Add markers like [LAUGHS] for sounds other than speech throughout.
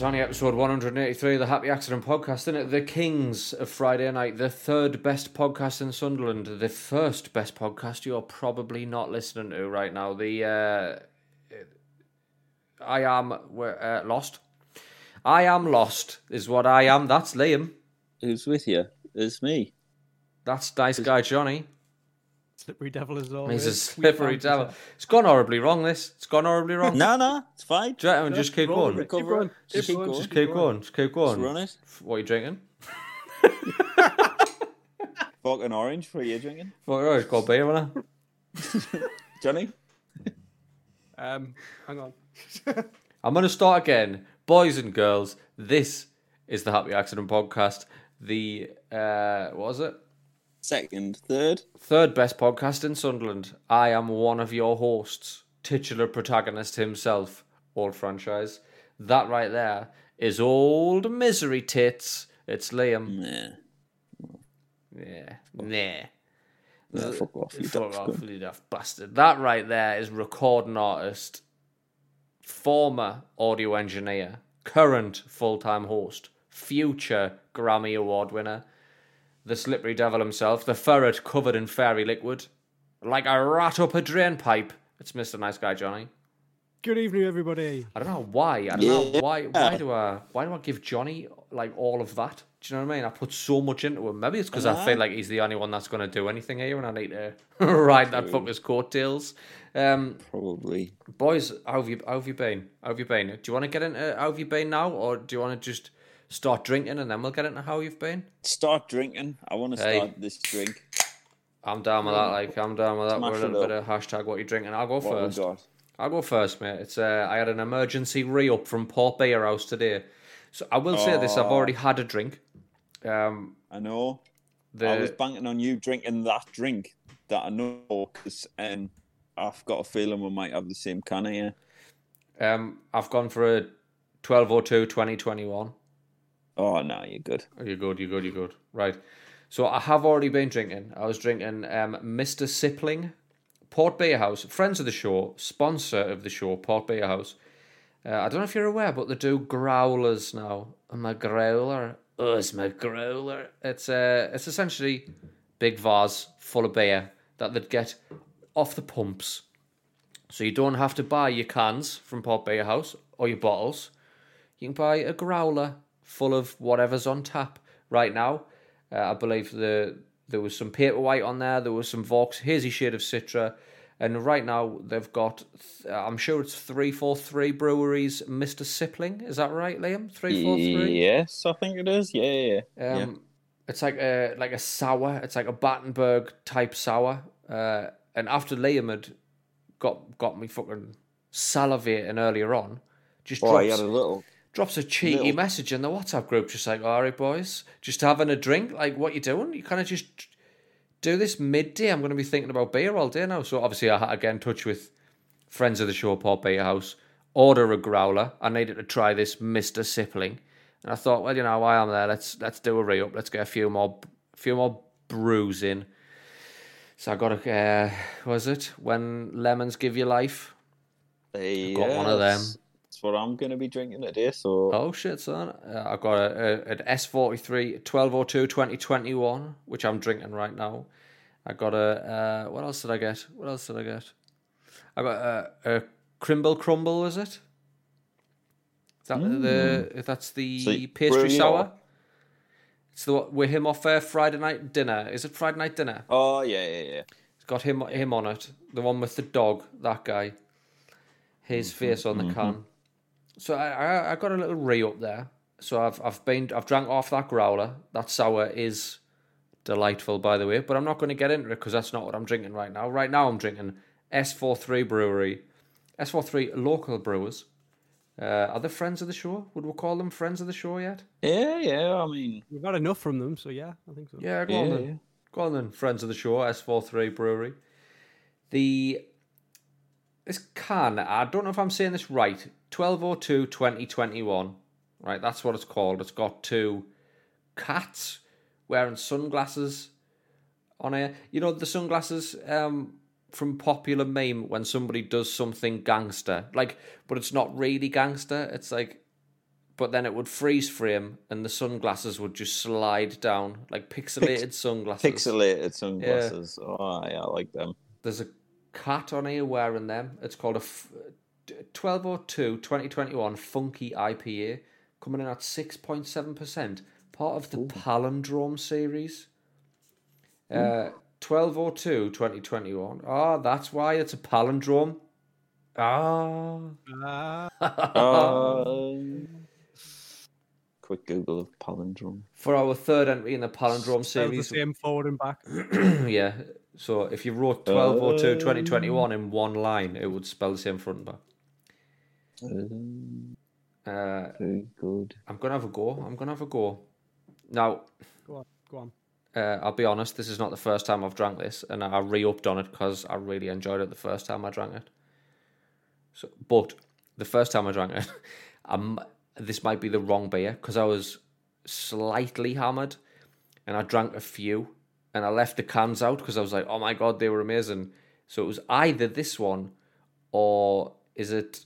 It's only episode 183 of the Happy Accident podcast, isn't it? The Kings of Friday Night, the third best podcast in Sunderland, the first best podcast you're probably not listening to right now. The uh, I am uh, lost. I am lost is what I am. That's Liam. Who's with you? It's me. That's nice guy Johnny. Slippery devil as always. He's a slippery devil. It's gone horribly wrong. This. It's gone horribly wrong. No, no, it's fine. Do you reckon just keep Roll going? with it. Cover Keep going. Just keep going. Just keep going. Just keep Just going. run it. [LAUGHS] What are you drinking? Fucking orange for you drinking, Fuck, oh, it's got beer, wasn't it? [LAUGHS] Johnny. Um, hang on. [LAUGHS] I'm going to start again. Boys and girls, this is the Happy Accident Podcast. The, uh, what was it? Second, third. Third best podcast in Sunderland. I am one of your hosts, titular protagonist himself, old Phranchize. That right there is old misery tits. It's Liam. Nah, Yeah. Nah. nah fuck off. You Fuck off, you daft bastard. That right there is recording artist, former audio engineer, current full time host, future Grammy Award winner, the slippery devil himself, the ferret covered in fairy liquid, like a rat up a drain pipe. It's Mr. Nice Guy Johnny. Good evening, everybody. I don't know why. I don't know why. Why do I? Why do I give Johnny like all of that? Do you know what I mean? I put so much into him. Maybe it's because I feel like he's the only one that's going to do anything here, and I need to [LAUGHS] ride that fucker's coattails. Um, Probably. boys, how have you how have you been? How have you been? Do you want to get into how have you been now, or do you want to just start drinking and then we'll get into how you've been? Start drinking. I want to Hey. start this drink. I'm down with that. Like I'm down with that. Smash We're a little bit of hashtag what you drinking. I'll go What first. I'll go first, mate. It's uh, I had an emergency re up from Port Beer House today, so I will say this: I've Oh. already had a drink. Um, I know. the I was banking on you drinking that drink that I know because um, I've got a feeling we might have the same can of here. um, I've gone for a twelve 1202 2021. Oh no, you're good. Oh, you're good, you're good, you're good. Right. So I have already been drinking. I was drinking um, Mr. Sipling, Port Beer House, friends of the show, sponsor of the show, Port Beer House. Uh, I don't know if you're aware, but they do growlers now. And my growler. Oh, it's my growler. It's uh, it's essentially big vase full of beer that they'd get off the pumps. So you don't have to buy your cans from Port Beer House or your bottles. You can buy a growler full of whatever's on tap right now. Uh, I believe the there was some paper white on there. There was some Vox hazy shade of Citra, and right now they've got. th- I'm sure it's three four three breweries. Mister Sipling, is that right, Liam? Three four three. Yes, I think it is. Yeah, yeah. yeah. yeah. Um, It's like a like a sour. It's like a Battenberg type sour. Uh, and after Liam had got got me fucking salivating earlier on, just Oh, he had a little. Drops a cheeky little- message in the WhatsApp group, just like, "All right, boys, just having a drink. Like, what you doing? You kind of just do this midday. I'm going to be thinking about beer all day now." So obviously, I had to get in touch with friends of the show, Port Beer House, order a growler. I needed to try this Mister Sipling, and I thought, well, you know, while I'm there, let's let's do a re up. Let's get a few more, few more brews in. So I got a, uh, was it when lemons give you life? Hey, got one of them. That's, what I'm going to be drinking today. So Oh shit, son! Uh, I got a, a an S 43 1202 2021, which I'm drinking right now. I got a uh, what else did I get? What else did I get? I got a, a Crimble Crumble. Was it? Is that the that's the you pastry sour? your- It's the one with him off uh, Friday night dinner. Is it Friday night dinner? Oh yeah, yeah, yeah. It's got him him on it. The one with the dog, that guy. His face on the can. So I, I I got a little re up there. So I've I've been I've drank off that growler. That sour is delightful, by the way. But I'm not going to get into it because that's not what I'm drinking right now. Right now I'm drinking S43 Brewery, S43 local brewers. Uh, are they friends of the show? Would we call them friends of the show yet? Yeah, yeah. I mean, We've had enough from them, so yeah, I think so. Yeah, go yeah, on then. yeah. Go on then, friends of the show, S43 Brewery. The this can, I don't know if I'm saying this right, 1202 2021. Right, that's what it's called. It's got two cats wearing sunglasses on it. You know the sunglasses um from popular meme when somebody does something gangster. Like but it's not really gangster. It's like but then it would freeze frame, and the sunglasses would just slide down like pixelated sunglasses. Pixelated sunglasses. Oh, yeah, I like them. There's a cat on here wearing them. It's called a f- 1202 2021 Funky IPA, coming in at 6.7%, part of the Palindrome series. Uh, 1202 2021. Ah, that's why it's a palindrome. Ah. Ah, Uh, quick Google of palindrome. For our third entry in the palindrome spell the series. same forward and back. [CLEARS THROAT] yeah. So if you wrote 1202 2021 in one line, it would spell the same front and back. Um, Uh, very good. I'm gonna have a go. I'm gonna have a go. Now, Go on, go on. uh, I'll be honest. This is not the first time I've drank this, and I re-upped on it because I really enjoyed it the first time I drank it. So, but the first time I drank it, [LAUGHS] um, this might be the wrong beer because I was slightly hammered, and I drank a few, and I left the cans out because I was like, "Oh my god, they were amazing." So it was either this one, or is it?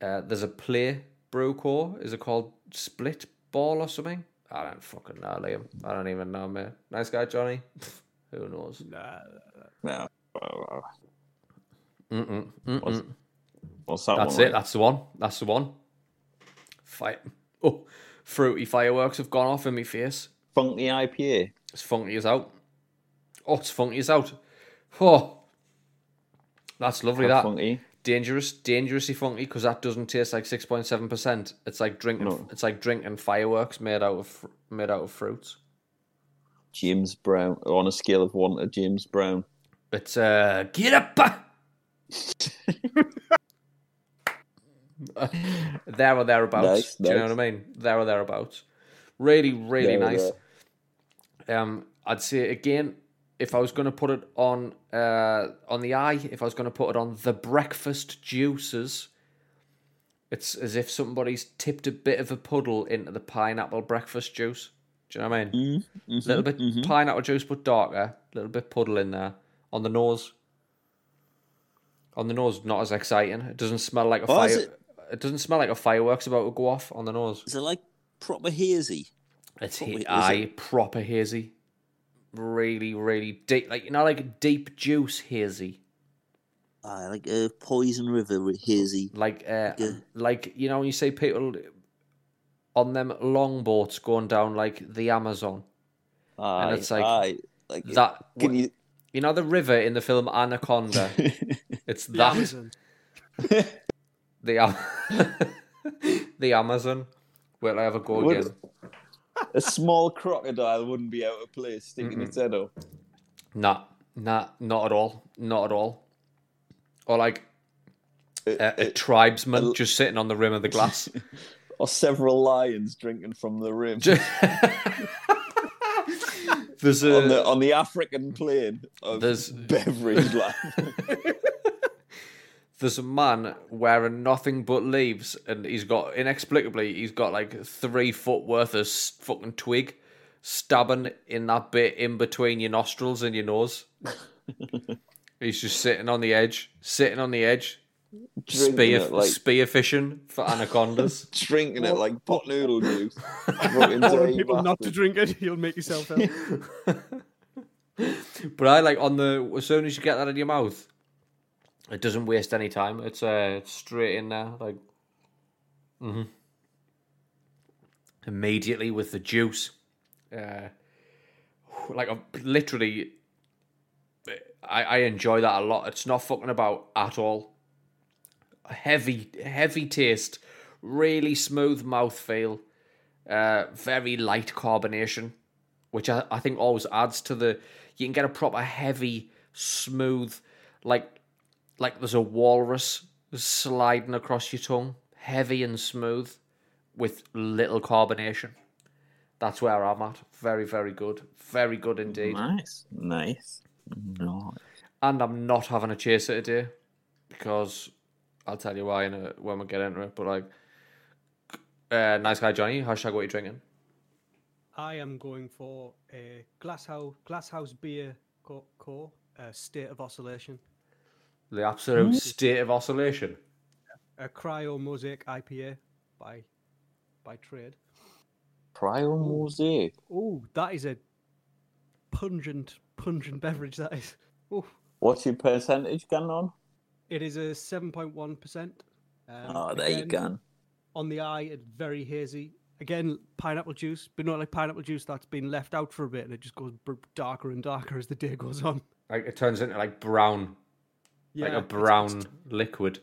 Uh, there's a Play Brew Co. Is it called Split Ball or something? I don't fucking know, Liam. I don't even know, man. Nice guy, Johnny. [LAUGHS] Who knows? Nah, No. Uh, Mm-mm, mm-mm. What's that That's one? it. That's the one. That's the one. Fight. [LAUGHS] Oh, fruity fireworks have gone off in my face. Funky IPA. It's funky as out. Oh, it's funky as out. Oh, that's lovely. How that funky. dangerous, dangerously funky because that doesn't taste like six point seven percent. It's like drinking. No. It's like drinking fireworks made out of made out of fruits. James Brown. On a scale of one to James Brown. It's uh, get up. [LAUGHS] there or thereabouts. Nice, Do you know what I mean? There or thereabouts. Really, really There nice. Um, I'd say again, if I was going to put it on uh on the eye, if I was going to put it on the breakfast juices, it's as if somebody's tipped a bit of a puddle into the pineapple breakfast juice. Do you know what I mean? Mm-hmm, little bit pineapple juice, but darker. A little bit puddle in there on the nose. On the nose, not as exciting. It doesn't smell like a Oh, fire. It? it? doesn't smell like a fireworks about to go off on the nose. Is it like proper hazy? It's What he- is it? aye, proper hazy, really, really deep. Like you know, like deep juice hazy. Ah, like a poison river hazy. Like, uh, Yeah. like you know, when you say people on them longboats going down like the Amazon. Aye, it's like aye. Like That Can you? you know the river in the film Anaconda. [LAUGHS] it's The that Amazon. [LAUGHS] the Am- [LAUGHS] the Amazon. Wait, I have a go Would- again. A small crocodile wouldn't be out of place sticking its head up. Nah, nah, not at all, not at all. Or like a, a tribesman a- just sitting on the rim of the glass. [LAUGHS] Or several lions drinking from the rim [LAUGHS] There's a on the on the African plain of There's- beverage land. [LAUGHS] there's a man wearing nothing but leaves, and he's got inexplicably he's got like three foot worth of fucking twig stabbing in that bit in between your nostrils and your nose. [LAUGHS] he's just sitting on the edge, sitting on the edge, drinking spear like spear fishing for anacondas. [LAUGHS] drinking it like pot noodle juice. [LAUGHS] Put into Telling people not to drink it, you'll make yourself ill. But I like on the as soon as you get that in your mouth, it doesn't waste any time. It's uh straight in there, like hmm immediately with the juice. Uh, like I'm literally, I I enjoy that a lot. It's not fucking about at all. Heavy heavy taste, really smooth mouthfeel, uh, very light carbonation which I, I think always adds to the you can get a proper heavy smooth like like there's a walrus sliding across your tongue heavy and smooth with little carbonation. That's where i'm at. Very very good. Very good indeed. Nice, nice. nice. and i'm not having a chaser today because i'll tell you why in a, when we get into it but like uh, nice guy johnny. Hashtag what you drinking. I am going for a glasshouse glasshouse beer co- core uh, state of oscillation, the absolute state of oscillation a cryo mosaic IPA by by trade. Cryo mosaic. Oh, that is a pungent, pungent beverage. That is. Oh, What's your percentage going on? it is a seven point one percent. Um, oh, there you go. On the eye, it's very hazy. Again, pineapple juice, but not like pineapple juice that's been left out for a bit, and it just goes darker and darker as the day goes on. Like it turns into like brown, like a brown It's, liquid.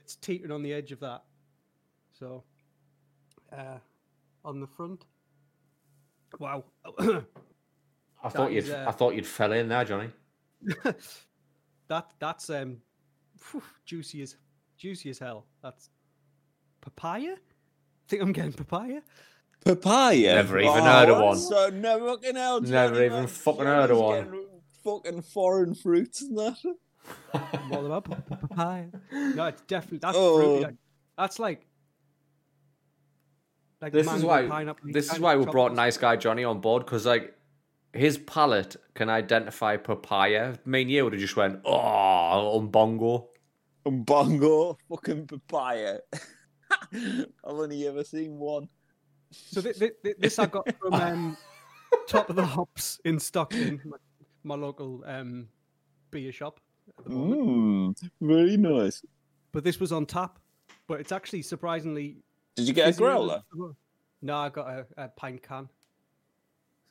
it's teetering on the edge of that. So, uh, on the front. Wow. [COUGHS] I thought is, you'd, uh, I thought you'd fell in there, Johnny. [LAUGHS] that that's um phew, juicy as juicy as hell. That's papaya. think I'm getting papaya. Papaya. Never even heard of one. So never fucking hell. Never even man. fucking heard of one. Fucking foreign fruits and that. [LAUGHS] No, it's definitely that's Oh. fruity. like- That's like. Like This is why. pineapple, This is why we brought nice guy Johnny on board because like his palate can identify papaya. Me and you would have just went oh umbongo. And bongo. Fucking papaya. [LAUGHS] I've only ever seen one. So th- th- th- this I got from [LAUGHS] um, Top of the Hops in Stockton, my, my local um, beer shop. At the moment. Mmm. Very nice. But this was on tap. But it's actually surprisingly. Did you get a growler? No, I got a, a pint can.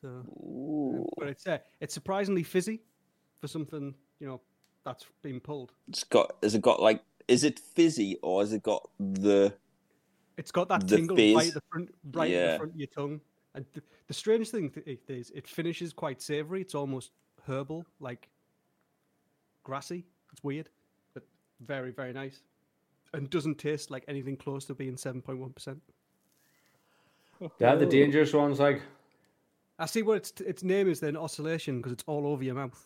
So, Ooh. but it's uh, it's surprisingly fizzy for something you know that's been pulled. It's got. Has it got like? Is it fizzy or has it got the? It's got that tingle right fizz. at the front, right at the front of your tongue. And th- the strange thing th- is, it finishes quite savoury. It's almost herbal, like grassy. It's weird, but very, very nice. And doesn't taste like anything close to being seven point one percent. Yeah, the dangerous ones like I see what its its name is then oscillation because it's all over your mouth.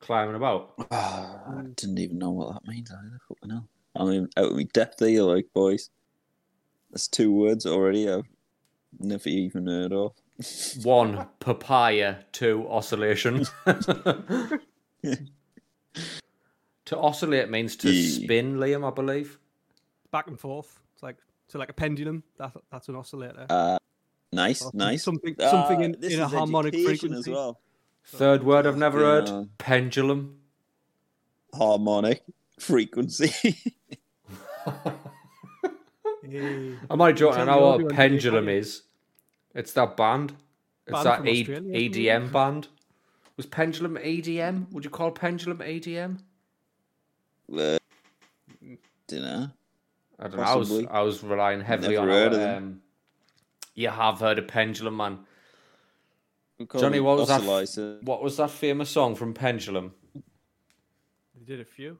climbing about. [SIGHS] Ah, I didn't even know what that means either. Fucking hell. I'm even out of my depth here, like, boys. That's two words already I've never even heard of. One papaya, two oscillation. [LAUGHS] [LAUGHS] to oscillate means to Yeah. spin, Liam, I believe. Back and forth. It's like so like a pendulum. That that's an oscillator. Uh, nice, Or nice. Something something Ah, in, in a harmonic frequency. as well. Third word I've never heard. Yeah. Pendulum. Harmonic frequency. Hey. I'm only joking. I know what a pendulum is. It's that band. It's Band that from e- Australia, isn't it? EDM band. Was pendulum EDM? Would you call pendulum EDM? Uh, dinner. I don't know. I was I was relying heavily Never on heard our, of um, You have heard of pendulum, man. Johnny, what was that? What was that famous song from Pendulum? They did a few.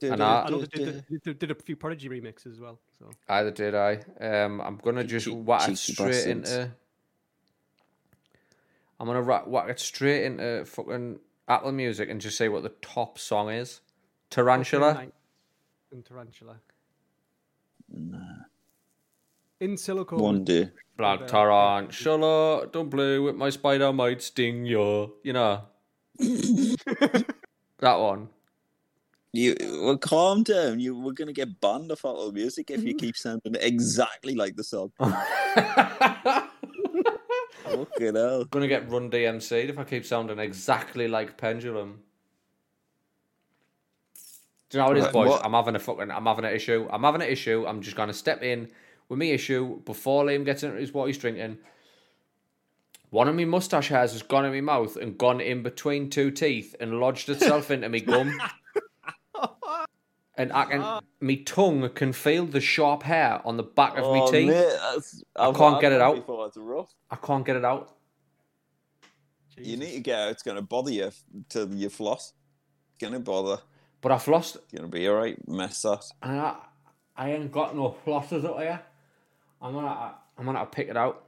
And I- I know they did, they did, did a few Prodigy remixes as well. So Either did I. Um, I'm gonna just Cheeky- whack it straight bastards. into. I'm gonna whack it straight into fucking Apple Music and just say what the top song is. Tarantula. Night and Tarantula. Nah. In Silico. One day. Black tarantula, don't play with my spider, might sting you. You know [LAUGHS] that one. You well, calm down. You we're gonna get banned off Apple Music if you [LAUGHS] keep sounding exactly like the song. [LAUGHS] Fucking hell. Gonna get run DMC'd if I keep sounding exactly like Pendulum. Do you know what it is, boys? what- I'm having a fucking, I'm having an issue. I'm having an issue. I'm just gonna step in with me issue before Liam gets into his what he's drinking. One of my mustache hairs has gone in my mouth and gone in between two teeth and lodged itself into my gum. [LAUGHS] And I can, my tongue can feel the sharp hair on the back of my Oh, teeth. mate, that's- I I've can't had get it out. Before. It's rough. I can't get it out. You need to get out. It's gonna bother you f- till you floss. It's gonna bother. But I've lost, It's gonna be alright. Mess that. and I, I ain't got no flossers up here. I'm gonna, I'm gonna pick it out.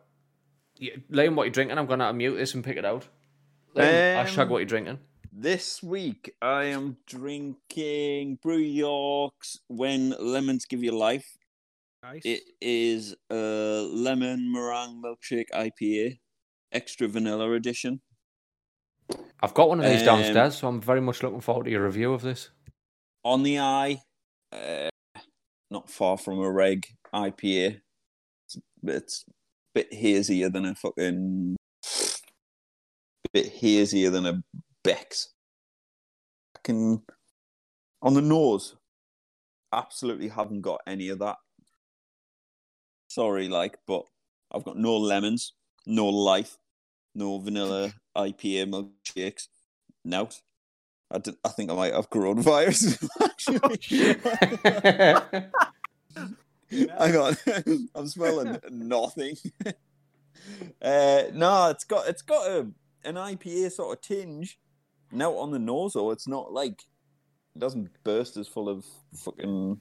Yeah, Liam, what you drinking? I'm gonna mute this and pick it out. Liam, Um, hashtag what you drinking. This week I am drinking Brew York's When Lemons Give You Life. Nice. It is a lemon meringue milkshake IPA, extra vanilla edition. I've got one of these um, downstairs, so I'm very much looking forward to your review of this. On the eye, uh, not far from a reg IPA. It's it's a bit hazier than a fucking bit hazier than a Beck's. I can on the nose, absolutely haven't got any of that. Sorry, like, but I've got no lemons, no life, no vanilla IPA milkshakes. No. I, d- I think I might have coronavirus. [LAUGHS] Hang on, [LAUGHS] I'm smelling nothing. [LAUGHS] uh, no, it's got it's got a an IPA sort of tinge. Now on the nose, though, it's not like it doesn't burst as full of fucking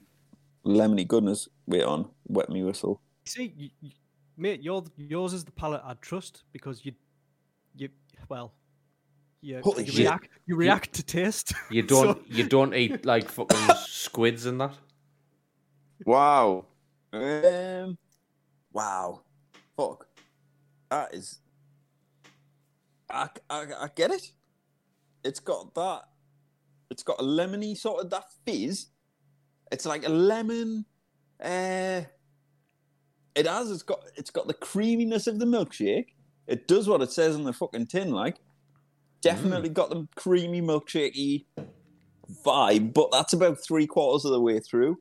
lemony goodness. Wait on, wet me whistle. See, you, you, mate, your yours is the palate I'd trust because you, you, well, you, Holy you shit. react, you react to taste. [LAUGHS] You don't you don't eat like fucking squids and that. Wow. Um. Wow. Fuck. That is. I, I, I get it. It's got that. It's got a lemony sort of that fizz. It's like a lemon. Uh. It has. It's got. It's got the creaminess of the milkshake. It does what it says on the fucking tin. Like, definitely got the creamy milkshakey vibe. But that's about three quarters of the way through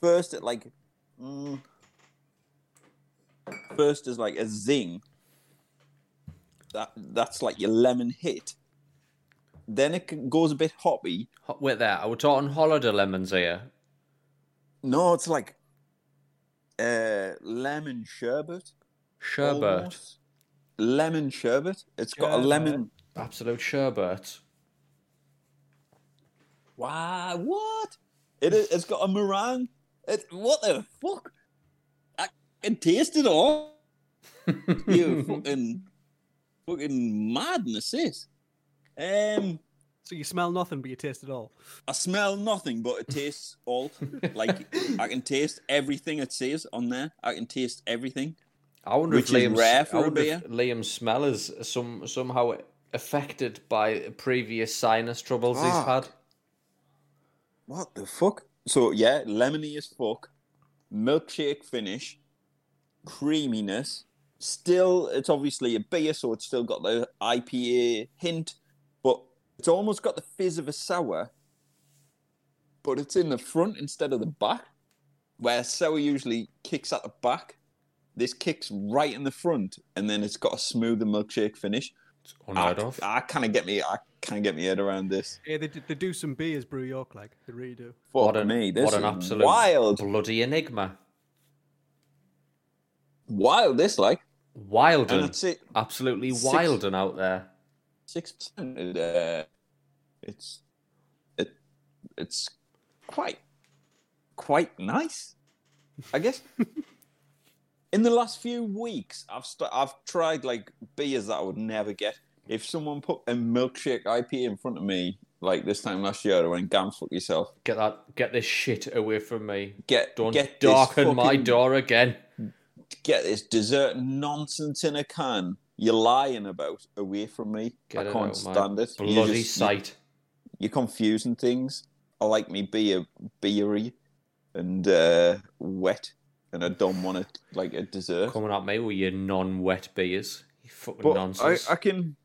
first it like mm, first is like a zing that that's like your lemon hit then it goes a bit hoppy Ho- Wait there, are we talking holiday lemons here? no it's like uh lemon sherbet Sherbet. almost. Lemon sherbet it's got a lemon Absolute sherbet. wow what it is, it's got a meringue it, what the fuck I can taste it all [LAUGHS] you fucking fucking madness this. Um so you smell nothing, but you taste it all. I smell nothing but it tastes [LAUGHS] all. like I can taste everything it says on there. I can taste everything. I wonder Which if is Liam's, rare for I wonder if Liam's smell is some somehow affected by previous sinus troubles he's had. What the fuck? So yeah, lemony as fuck. Milkshake finish. Creaminess. Still it's obviously a beer, so it's still got the IPA hint, but it's almost got the fizz of a sour. But it's in the front instead of the back. Where sour usually kicks at the back. This kicks right in the front, and then it's got a smoother milkshake finish. It's unheard I, of. I kind of get me. I kind of get me head around this. Yeah, they, d- they do some beers brew York like they really do. Fuck What an, me, this what an absolute wild, bloody enigma. wild. This like, wild and Wilden. it's it Absolutely Six- and out there. six percent. Uh, it's it it's quite quite nice, I guess. [LAUGHS] In the last few weeks, I've st- I've tried like beers that I would never get. If someone put a milkshake IPA in front of me, like this time last year, I went, "Gam, fuck yourself." Get that get this shit away from me. Get Don't get darken my door again. get this dessert nonsense in a can you're lying about away from me. Get I can't stand it. You Bloody just- sight. You're confusing things. I like me beer beery and uh, wet, and I don't want it like a dessert. Coming at me with your non-wet beers. You fucking But I, nonsense. I can,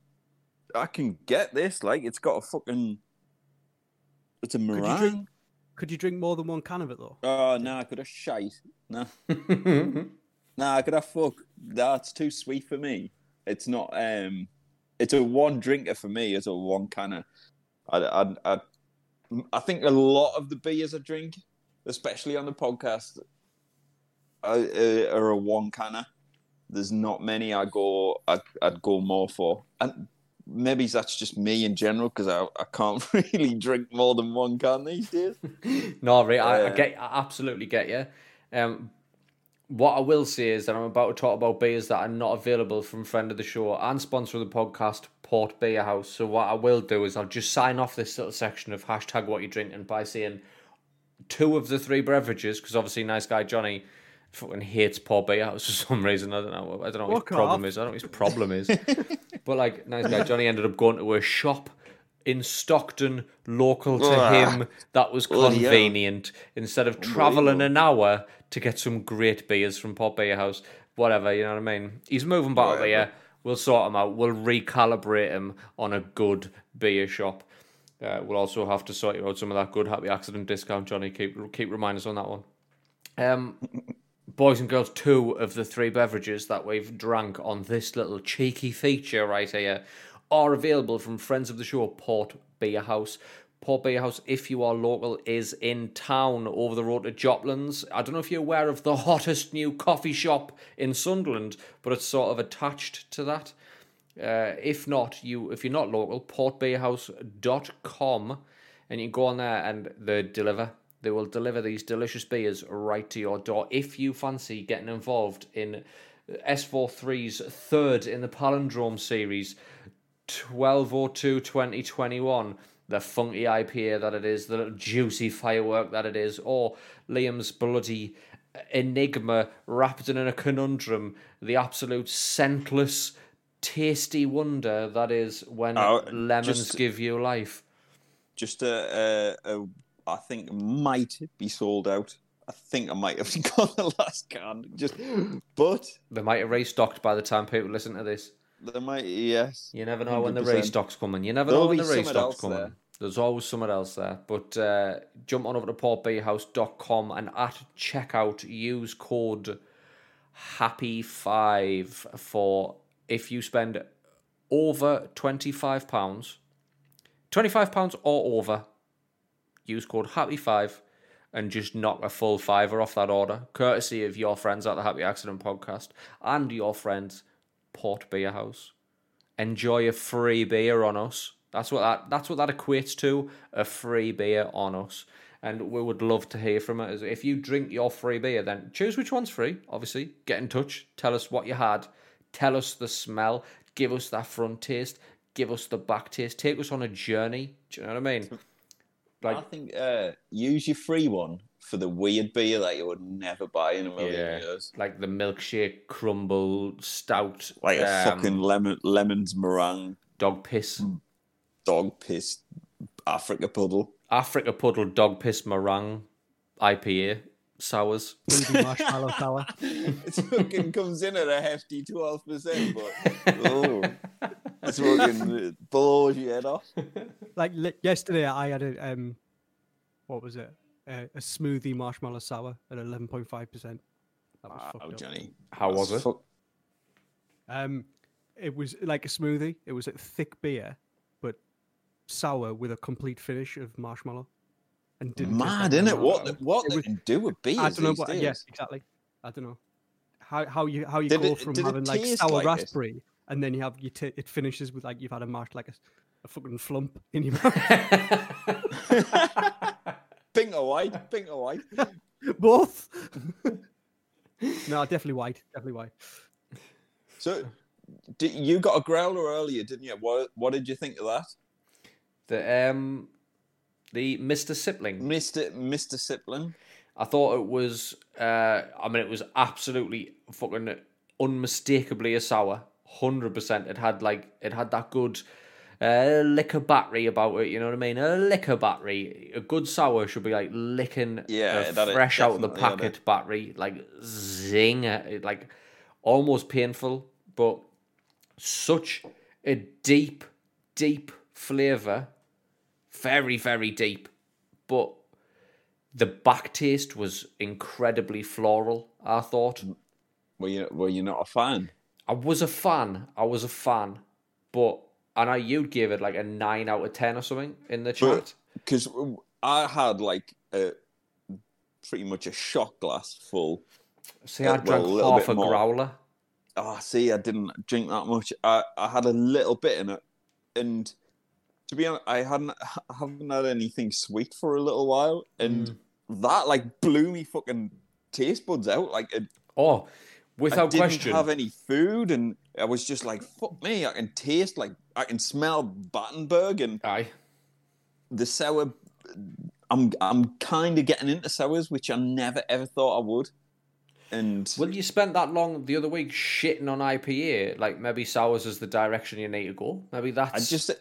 I can get this. Like it's got a fucking, it's a you drink- meringue. Could you drink more than one can of it though? Oh no, I could have shite. No, [LAUGHS] no, I could have fuck. That's too sweet for me. It's not. Um, it's a one drinker for me. It's a one canner. I, I, I, I think a lot of the beers I drink, especially on the podcast, are, are a one canner. There's not many I go. I'd, I'd go more for, and maybe that's just me in general because I, I can't [LAUGHS] really drink more than one can these days. [LAUGHS] no, right, I, I Uh, get, I absolutely get you. Um, what I will say is that I'm about to talk about beers that are not available from friend of the show and sponsor of the podcast, Port Beer House. So what I will do is I'll just sign off this little section of hashtag what you're drinking by saying two of the three beverages, because obviously nice guy Johnny fucking hates Port Beer House for some reason. I don't know. I don't know what Fuck his problem off. is. I don't know what his problem is. [LAUGHS] but like nice guy Johnny ended up going to a shop in Stockton, local to Ugh. him, that was Bloody hell. convenient instead of traveling an hour to get some great beers from Port Beer House. Whatever, you know what I mean? He's moving back up Whatever. here. We'll sort him out. We'll recalibrate him on a good beer shop. Uh, we'll also have to sort you out some of that good happy accident discount, Johnny. Keep keep reminding us on that one. Um, boys and girls, two of the three beverages that we've drank on this little cheeky feature right here are available from friends of the show, Port Beer House. Port Beer House, if you are local, is in town over the road to Joplin's. I don't know if you're aware of the hottest new coffee shop in Sunderland, but it's sort of attached to that. Uh, if not, you if you're not local, portbeerhouse.com and you can go on there and they deliver. They will deliver these delicious beers right to your door. If you fancy getting involved in S43's third in the Palindrome series, 1202 2021, the funky IPA that it is, the little juicy firework that it is, or Liam's bloody enigma wrapped in a conundrum, the absolute scentless, tasty wonder that is when Oh, lemons just- give you life. Just a, a, a, I think might be sold out. I think I might have [LAUGHS] got the last can. Just, but They might have restocked by the time people listen to this. They might, yes. You never know when the restock's coming. You never There'll know when the restock's coming. there. There's always somewhere else there. But uh, jump on over to portbeerhouse.com and at checkout use code happy5 for if you spend over £25, £25 or over, use code happy5 and just knock a full fiver off that order, courtesy of your friends at the Happy Accident Podcast and your friends Port Beer House enjoy a free beer on us. That's what that that's what that equates to, a free beer on us. And we would love to hear from it. If you drink your free beer, then choose which one's free, obviously. Get in touch. Tell us what you had. Tell us the smell. Give us that front taste. Give us the back taste. Take us on a journey. Do you know what I mean? [LAUGHS] I think uh, use your free one for the weird beer that you would never buy in a million yeah, years. like the milkshake crumble stout, Like a um, fucking lemon, lemons meringue, dog piss, dog piss, Africa puddle. Africa puddle dog piss meringue IPA sours. Boozy marshmallow sour. [LAUGHS] It fucking comes in at a hefty twelve percent, but [LAUGHS] oh, it's fucking blows your head off. [LAUGHS] Like li- yesterday, I had a um, what was it? Uh, a smoothie marshmallow sour at eleven point five percent. That was Wow, fucked up. Oh, Johnny, How was it? fuck- Um, it was like a smoothie. It was a thick beer, but sour with a complete finish of marshmallow. And didn't taste like Mad, isn't it? marshmallow. What the- what It they was- can do with beers I don't know these what. days. Yes, exactly. I don't know how how you how you Did go it- from did it having like taste sour like it? raspberry and then you have you t- it finishes with like you've had a marsh like a, a fucking flump in your [LAUGHS] mouth. [LAUGHS] Pink or white? Pink or white? [LAUGHS] Both. no, definitely white. Definitely white. So, did, you got a growler earlier, didn't you? What What did you think of that, the um the Mr. Sipling. Mister Mister Sipling? I thought it was uh I mean it was absolutely fucking unmistakably a sour. Hundred percent. It had like it had that good uh, liquor battery about it, you know what I mean? A liquor battery. A good sour should be like licking Yeah, a that it fresh out of the packet battery, like zing, like almost painful, but such a deep, deep flavour. Very, very deep. But the back taste was incredibly floral, I thought. Were you Were you not a fan? I was a fan. I was a fan. But I know you'd give it like a 9 out of 10 or something in the chat. Because I had like a pretty much a shot glass full. See, I uh, well, drank a little half a more. growler. Oh, see, I didn't drink that much. I, I had a little bit in it, and to be honest, I hadn't I haven't had anything sweet for a little while, and Mm. that like blew me fucking taste buds out. Like it, Oh, I without question, I didn't question. have any food, and I was just like, "Fuck me!" I can taste like I can smell Battenberg and Aye. the sour. I'm I'm kind of getting into sours, which I never ever thought I would. And Well, you spent that long the other week shitting on IPA. Like maybe sours is the direction you need to go. Maybe that's I just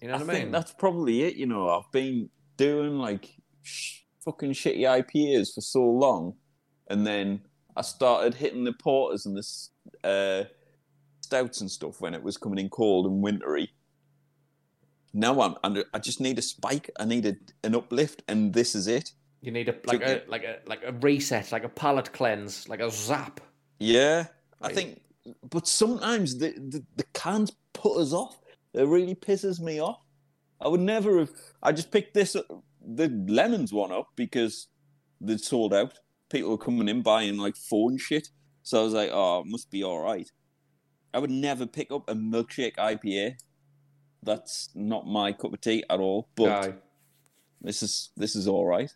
You know I what I think mean? that's probably it. You know, I've been doing like sh- fucking shitty IPAs for so long, and then I started hitting the porters and the uh, stouts and stuff when it was coming in cold and wintry. Now I'm under. I just need a spike. I need a, an uplift, and this is it. You need a like a like a like a reset, like a palate cleanse, like a zap. Yeah, I think. But sometimes the, the the cans put us off. It really pisses me off. I would never have. I just picked this the lemons one up because they'd sold out. People were coming in buying like phone shit. So I was like, oh, it must be all right. I would never pick up a milkshake IPA. That's not my cup of tea at all. But Aye. this is this is all right.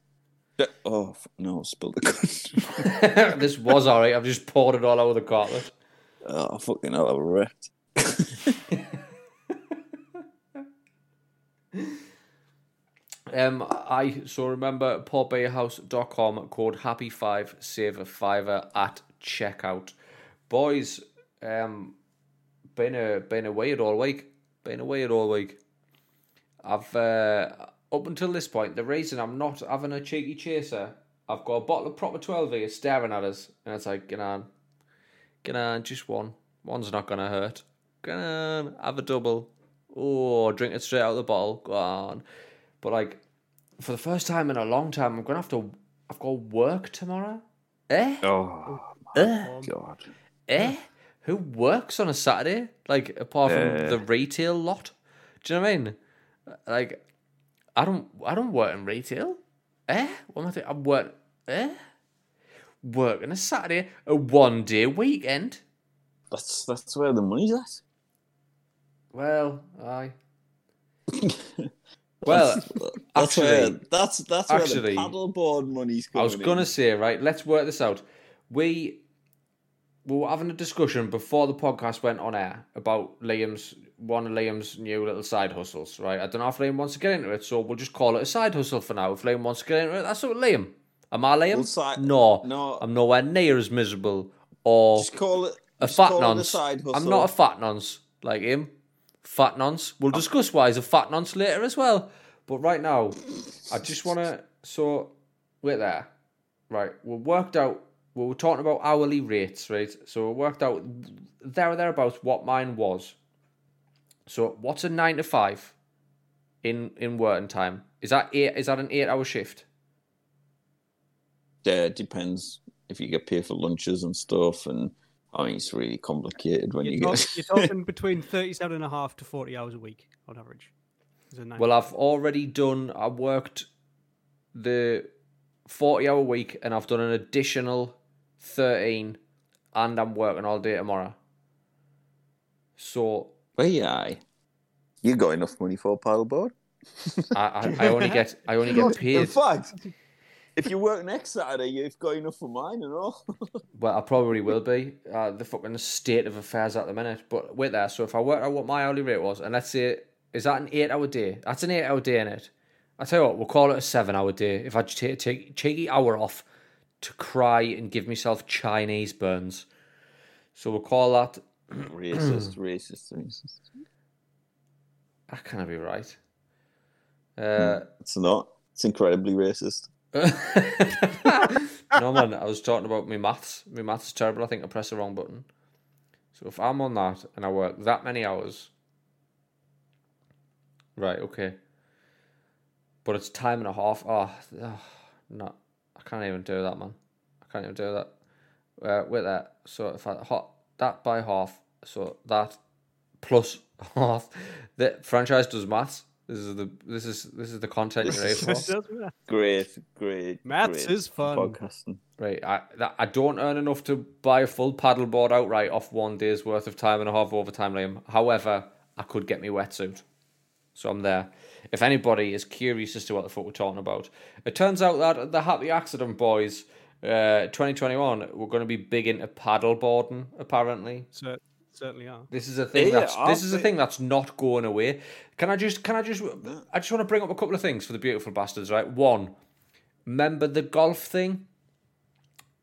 Oh no! I Spilled the. [LAUGHS] this was alright. I've just poured it all over the carpet. oh fucking hell! I wrecked. [LAUGHS] [LAUGHS] Um, I so remember portbeerhouse.com code happy five save a fiver at checkout. Boys, um, been a been away it all week. Been away it all week. I've uh, up until this point, the reason I'm not having a cheeky chaser, I've got a bottle of proper twelve here staring at us, and it's like, get on, get on, just one. One's not gonna hurt. Get on, have a double. Oh, drink it straight out of the bottle. Go on. But like, for the first time in a long time, I'm gonna have to. I've got work tomorrow. Eh? Oh Eh? god! Eh? Who works on a Saturday? Like apart from Uh. the retail lot? Do you know what I mean? Like, I don't. I don't work in retail. Eh? What am I doing? I work. Eh? Working a Saturday, a one day weekend. That's that's where the money's at. Well, aye. [LAUGHS] Well, uh, [LAUGHS] That's where actually- that's that's where the paddleboard money's coming. I was gonna in. say, right, let's work this out. We we were having a discussion before the podcast went on air about Liam's one of Liam's new little side hustles, right? I don't know if Liam wants to get into it, so we'll just call it a side hustle for now. If Liam wants to get into it, that's what Liam. Am I Liam? Well, si- no, no. I'm nowhere near as miserable or Just call it a fat call it a nonce. side hustle. I'm not a fat nonce like him. Fat nonce. We'll discuss why he's a fat nonce later as well. But right now, I just want to. So, wait there. Right, we worked out. We were talking about hourly rates, right? So we worked out there or thereabouts what mine was. So what's a nine to five in in working time? Is that eight? Is that an eight hour shift? Yeah, it depends if you get paid for lunches and stuff, and I mean it's really complicated when you You're, get. talk, you're talking [LAUGHS] between 37 and a half to 40 hours a week on average. Is a nine- Well, I've already done. I worked the forty-hour week, and I've done an additional thirteen, and I'm working all day tomorrow. So Well, yeah, you got enough money for a paddleboard. I, I, I only get I only [LAUGHS] get In paid. fact, if you work next Saturday, you've got enough for mine and all. [LAUGHS] Well, I probably will be. Uh, the fucking state of affairs at the minute. But wait there. So if I work out what my hourly rate was, and let's say is that an eight-hour day? That's an eight-hour day in it. I tell you what, we'll call it a seven-hour day. If I just take take cheeky hour off to cry and give myself Chinese burns, so we'll call that. [CLEARS THROAT] racist, racist, racist. That can't be right. Uh, It's not. It's incredibly racist. [LAUGHS] no man, I was talking about my maths. My maths is terrible. I think I pressed the wrong button. So if I'm on that and I work that many hours, right? Okay, but it's time and a half. Oh, oh no, I can't even do that, man. I can't even do that. Uh, with that, so if I hot that by half, so that plus [LAUGHS] half, the Phranchize does maths. This is the this is this is the content you're here for. [LAUGHS] Great, great. Maths great is fun. Podcasting. Right, I that, I don't earn enough to buy a full paddleboard outright off one day's worth of time and a half overtime, Liam. However, I could get me wetsuit, so I'm there. If anybody is curious as to what the fuck we're talking about, it turns out that the Happy Accident Boys, uh, 2021, we're going to be big into paddleboarding. Apparently, Cer- certainly are. this is a thing Yeah, that's I'll this is a thing that's not going away. Can I just can I just I just want to bring up a couple of things for the beautiful bastards, right? One, remember the golf thing?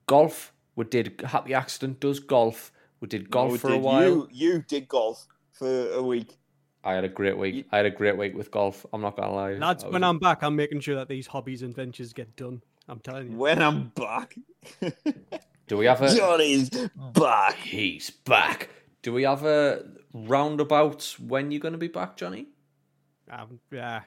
Golf. We did Happy Accident does golf. We did golf Oh, for a while. You, you did golf for a week. I had a great week. I had a great week with golf. I'm not gonna lie. Lads, when I'm back, I'm making sure that these hobbies and ventures get done. I'm telling you. When I'm back, [LAUGHS] do we have a? Johnny's back. He's back. Do we have a roundabout when you're gonna be back, Johnny? Um, yeah.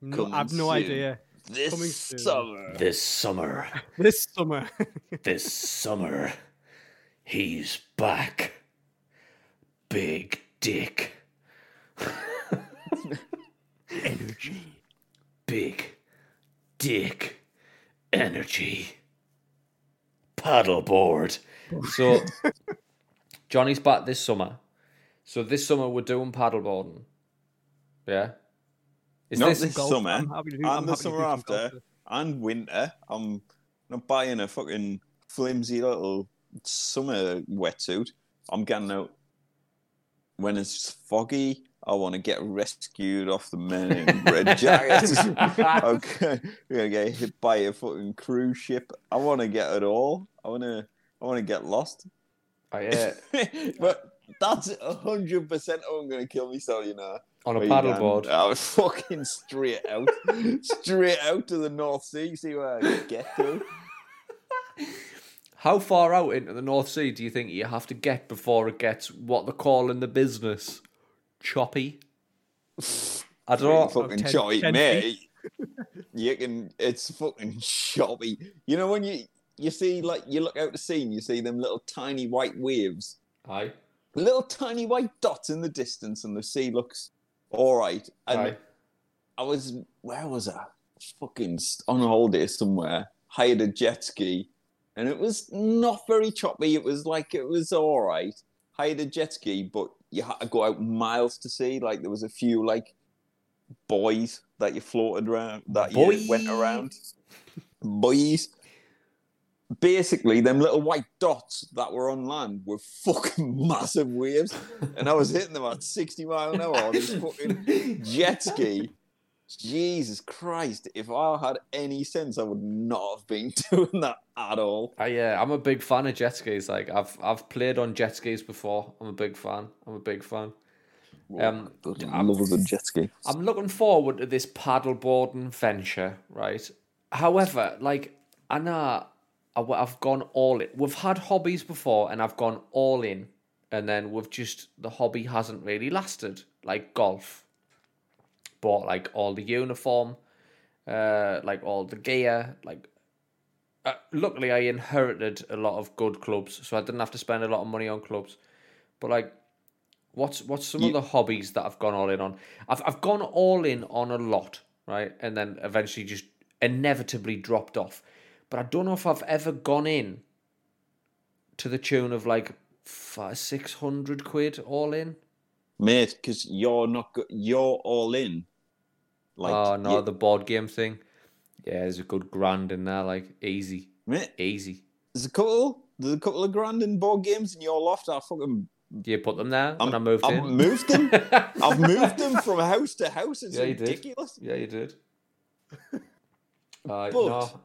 No, I've no soon. idea. This Coming soon. summer. This summer. [LAUGHS] This summer. [LAUGHS] this summer, he's back. Big dick. [LAUGHS] Energy. Big dick energy. Paddleboard. So, Johnny's back this summer. So, this summer we're doing paddleboarding. Yeah? Is Not this. this Golf, summer. I'm happy to do- and I'm the summer after. golf. and winter. I'm not buying a fucking flimsy little summer wetsuit. I'm getting out when it's foggy. I want to get rescued off the men in red jackets. okay, we're gonna get hit by a fucking cruise ship. I want to get it all. I want to. I want to get lost. Oh, [LAUGHS] uh, yeah. but that's hundred percent how I'm gonna kill myself. You know. On a Where you can- paddleboard. I was [LAUGHS] fucking straight out, straight out to the North Sea. You see where I get to. [LAUGHS] How far out into the North Sea do you think you have to get before it gets what they call in the business choppy? I don't know. fucking 10 choppy, 10 mate. You can. It's fucking choppy. You know when you you see like you look out the sea and you see them little tiny white waves, Aye. little tiny white dots in the distance, and the sea looks all right. And Aye. I was where was I? Fucking on holiday somewhere. Hired a jet ski, and it was not very choppy. It was like it was all right. Hired a jet ski, but you had to go out miles to see. Like there was a few like boys that you floated around, that you went around. Boys. Basically, them little white dots that were on land were fucking [LAUGHS] massive waves, and I was hitting them at sixty mile an hour on this fucking jet ski. Jesus Christ! If I had any sense, I would not have been [LAUGHS] doing that at all. I, yeah, I'm a big fan of jet skis. Like I've I've played on jet skis before. I'm a big fan. I'm a big fan. Um, I love a good jet ski. I'm looking forward to this paddleboarding venture, right? However, like I know I- I've gone all in. We've had hobbies before, and I've gone all in, and then we've just the hobby hasn't really lasted. Like golf, bought like all the uniform, uh, like all the gear. Like, uh, luckily I inherited a lot of good clubs, so I didn't have to spend a lot of money on clubs. But like, what's what's some You- of the hobbies that I've gone all in on? I've I've gone all in on a lot, right, and then eventually just inevitably dropped off. But I don't know if I've ever gone in to the tune of like five, six hundred quid all in. mate. Because you're not go- you're all in. Like, oh no, you- the board game thing. Yeah, there's a good grand in there, like easy, mate. easy. There's a couple. There's a couple of grand in board games in your loft. I fucking Do you put them there I'm, when I moved I've in? moved them. [LAUGHS] I've moved them from house to house. It's Yeah, you did. ridiculous. Yeah, you did. [LAUGHS] Uh, But- no,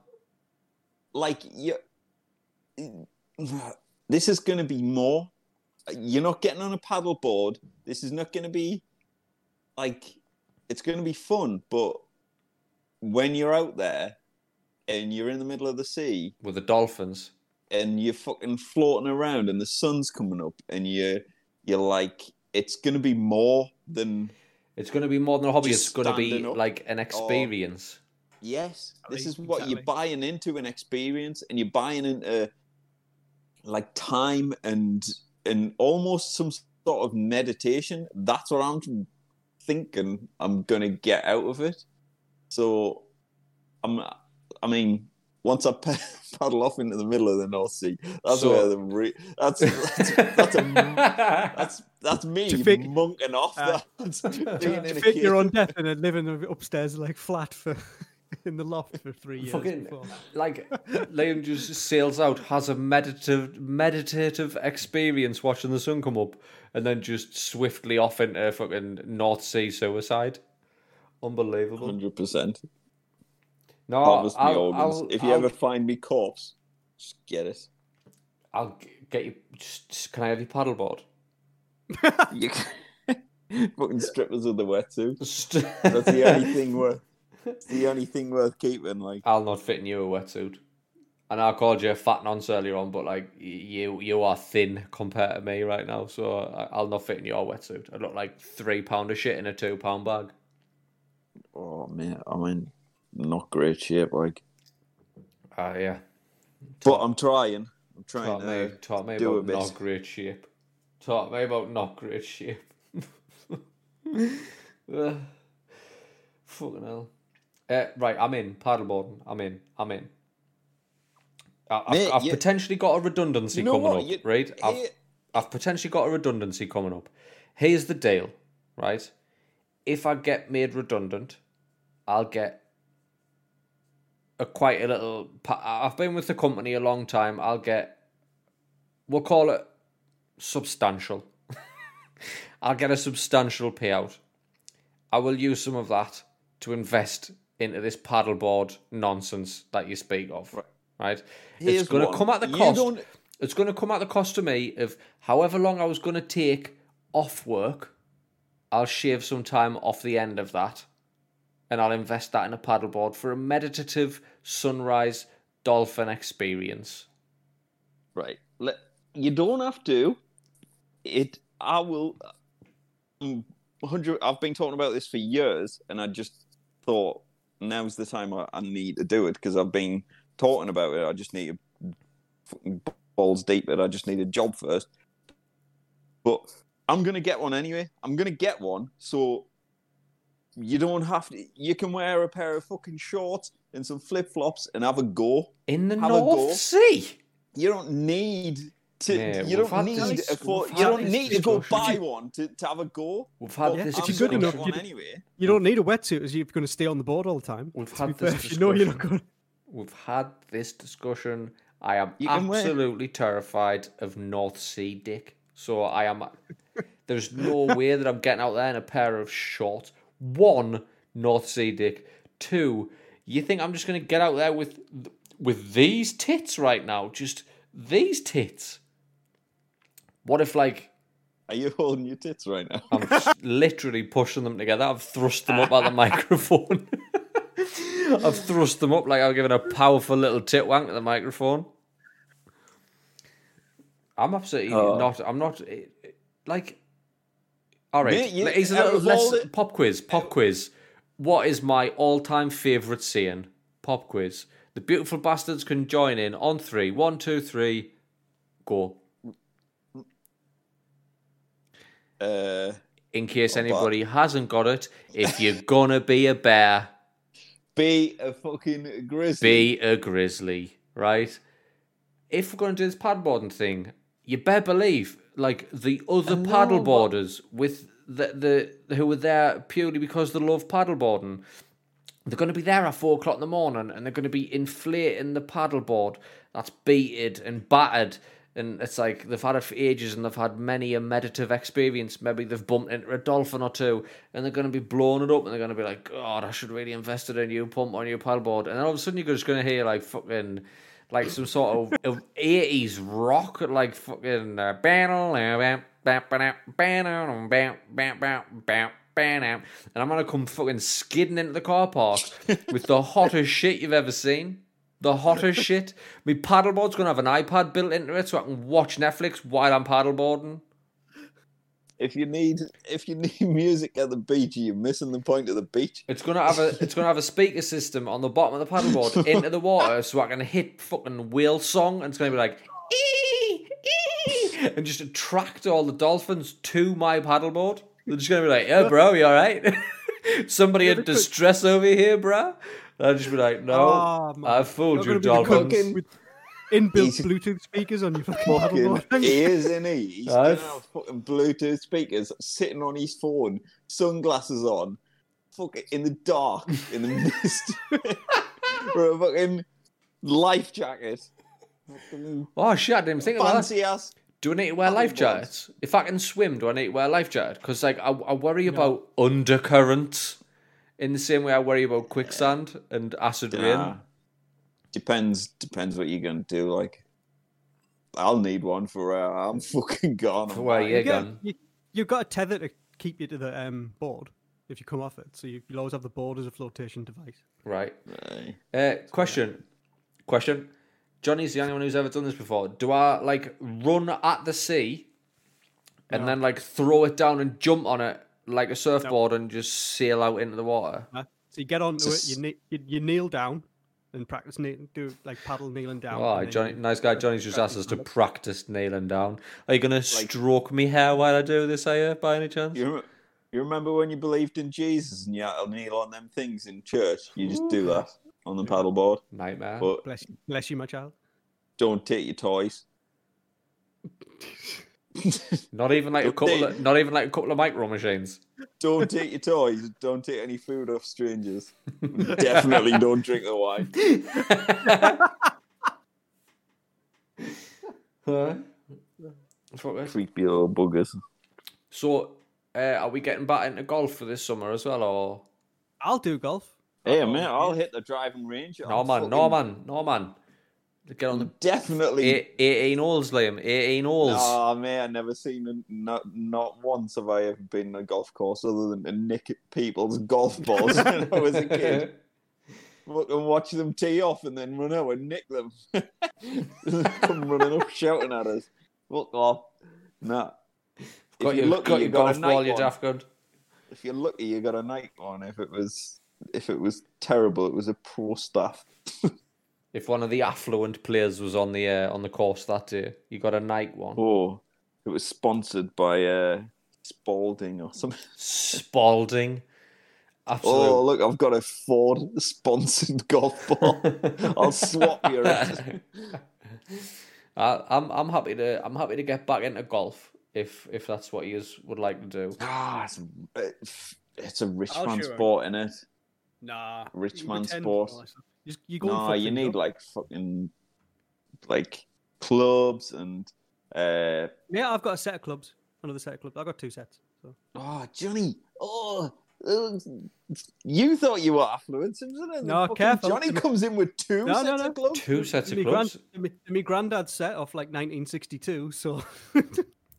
Like you, this is going to be more. You're not getting on a paddle board. This is not going to be like it's going to be fun. But when you're out there and you're in the middle of the sea with the dolphins. and you're fucking floating around and the sun's coming up and you you're like it's going to be more than It's going to be more than a hobby. It's going to be up like an experience. Yes, this is Exactly, what you're buying into an experience, and you're buying into like time and and almost some sort of meditation. That's what I'm thinking. I'm gonna get out of it. So, I'm. I mean, once I [LAUGHS] paddle off into the middle of the North Sea, that's So- where the re- that's that's that's, a, [LAUGHS] that's that's me fig- monking off. uh, that. [LAUGHS] To, Being in to a fake your cave. own death and living upstairs like flat for in the loft for three years. Fucking before. like [LAUGHS] Liam just sails out, has a meditative meditative experience watching the sun come up, and then just swiftly off into fucking North Sea suicide. Unbelievable. Hundred percent. No, harvest me I'll, organs. I'll, if you I'll, ever find me corpse, just get it. I'll get you. Just, just- can I have your paddleboard? [LAUGHS] You can, [LAUGHS] Fucking strippers with the wetsuit. St- That's the only thing worth. It's [LAUGHS] the only thing worth keeping. Like, I'll not fit in you a wetsuit. And I called you a fat nonce earlier on, but like you, you are thin compared to me right now, so I'll not fit in your wetsuit. I look like three pound of shit in a two pound bag. oh man, I'm in not great shape. Like, Ah, yeah. but I'm trying. I'm trying me, to taught me do a about bit. not great shape. Talk me about not great shape. [LAUGHS] Fucking hell. Uh, right, I'm in. Paddleboarding. I'm in. I'm in. I- I've, Mate, I've you- potentially got a redundancy You know coming what? up, You- right? I've, here- I've potentially got a redundancy coming up. Here's the deal, right? If I get made redundant, I'll get a quite a little. I've been with the company a long time. I'll get. We'll call it substantial. [LAUGHS] I'll get a substantial payout. I will use some of that to invest into this paddleboard nonsense that you speak of. Right. Right? Here's it's going to come at the cost. It's going to come at the cost to me of however long I was going to take off work. I'll shave some time off the end of that, and I'll invest that in a paddleboard for a meditative sunrise dolphin experience. Right. Let, you don't have to. It. I will. um, 100. I've been talking about this for years, and I just thought now's the time I, I need to do it because I've been talking about it. I just need to balls deep it. I just need a job first. But I'm gonna get one anyway. I'm gonna get one, so you don't have to. You can wear a pair of fucking shorts and some flip flops and have a go. In the Have North. Sea. You don't need to. Yeah, you don't need this- a for, You don't need to go buy one to, to have a go. We've had But this If you're good enough, get you anyway. You don't need a wetsuit as you're going to stay on the board all the time. We've had this fair, you know you're not discussion. going. We've had this discussion. I am You can wear- absolutely terrified of North Sea dick. So I am. There's no [LAUGHS] way that I'm getting out there in a pair of shorts. One, North Sea dick. Two, you think I'm just going to get out there with with these tits right now? Just these tits. What if like Are you holding your tits right now? I'm [LAUGHS] literally pushing them together. I've thrust them up at the [LAUGHS] microphone. [LAUGHS] I've thrust them up like I'm giving a powerful little tit wank at the microphone. I'm absolutely Oh. not. I'm not eh, eh, like. All right, you- here's a out little of all let's, the- pop quiz. Pop quiz. What is my all-time favorite saying? Pop quiz. The beautiful bastards can join in on three. One, two, three. Go. Uh, In case Oh, but- anybody hasn't got it, if you're gonna be a bear, be a fucking grizzly. be a grizzly, right? If we're going to do this paddleboarding thing, you better believe, like the other paddleboarders with the, the who were there purely because they love paddleboarding, they're going to be there at four o'clock in the morning, and they're going to be inflating the paddleboard that's beated and battered. And it's like they've had it for ages and they've had many a meditative experience. Maybe they've bumped into a dolphin or two and they're going to be blowing it up and they're going to be like, God, I should really invest in a new pump on your paddleboard. And then all of a sudden you're just going to hear like fucking, like some sort of, of 80s rock, like fucking. Uh, and I'm gonna come fucking skidding into the car park with the hottest shit you've ever seen. The hottest shit. My paddleboard's gonna have an iPad built into it so I can watch Netflix while I'm paddleboarding. If you need if you need [LAUGHS] music at the beach, you're missing the point of the beach. It's gonna have a it's gonna have a speaker system on the bottom of the paddleboard [LAUGHS] into the water so I can hit fucking whale song and it's gonna be like "Ee, ee," and just attract all the dolphins to my paddleboard. They're just gonna be like, "Yeah, bro, you all right? [LAUGHS] Somebody in distress over here, bro." And I'll just be like, "No, Oh, man. I fooled You're you, be dolphins." with inbuilt Bluetooth speakers on your fucking Fucking paddleboard. ears in he. He's I've- gonna fucking Bluetooth speakers sitting on his phone, sunglasses on, fucking in the dark, in the mist, [LAUGHS] for a fucking life jacket. Fucking Oh shit! I didn't think of that. fancy ass. Do I need to wear life jackets? If I can swim, do I need to wear a life jacket? Because like I, I worry about undercurrents in the same way I worry about quicksand and acid Nah. rain. Depends. Depends what you're gonna do. Like, I'll need one for uh, I'm [LAUGHS] fucking gone. For where you You get- gone. you, you've got a tether to keep you to the um, board if you come off it. So you, you'll always have the board as a flotation device. Right. Aye. Uh, question. Question. Johnny's the only one who's ever done this before. Do I like run at the sea and No. then like throw it down and jump on it like a surfboard and just sail out into the water? Huh? So you get onto Just- it, you, kne- you you kneel down and practice kne- do like paddle kneeling down. Oh, and then Johnny, nice guy. Johnny's just asked us to Practice practice kneeling down. Are you gonna stroke me hair while I do this? Are you, by any chance? You, rem- you remember when you believed in Jesus and you had to kneel on them things in church? You just do that on the paddleboard. Nightmare. But Bless you, bless you, my child. don't take your toys. [LAUGHS] [LAUGHS] Not even like a couple. Of, not even like a couple of micro machines. Don't take your toys. Don't take any food off strangers. [LAUGHS] Definitely don't drink the wine. [LAUGHS] Huh? Fuck it. Creepy little buggers. So, uh, are we getting back into golf for this summer as well, or I'll do golf. Hey, man, I'll hit the driving range. no I'm man, no fucking- man, no man? Get on the [LAUGHS] Definitely. eight, eighteen holes, Liam. Eighteen holes. Oh man, I've never seen a, not not once have I ever been a golf course other than to nick people's golf balls when I was a kid. [LAUGHS] And watch them tee off and then run out and nick them. [LAUGHS] Come running up shouting at us. Look off. Nah. If got you're your, lucky, got you your got golf ball, you one. daft good. If you're lucky, you got a Nike one. If it was if it was terrible, it was a pro staff. If one of the affluent players was on the uh, on the course that day, you got a Nike one. Oh, it was sponsored by uh, Spalding or something. [LAUGHS] Spalding. Absolute. Oh, look, I've got a Ford sponsored golf ball. [LAUGHS] I'll swap you around. [LAUGHS] I, I'm I'm happy to I'm happy to get back into golf if if that's what you would like to do. Ah, it's, it's, it's a rich I'll man show her. sport, in it? Nah. Rich man pretend sport. all that stuff. You, you go No, and fuck you need up. like fucking like clubs and uh Yeah, I've got a set of clubs. Another set of clubs. I've got two sets. So. oh Johnny. Oh, uh, you thought you were affluent, Simpson. and No, careful. Johnny comes in with two No, sets no, no. of clubs. Two sets of my, clubs. Grand, my, my granddad's set off like 1962, so. [LAUGHS]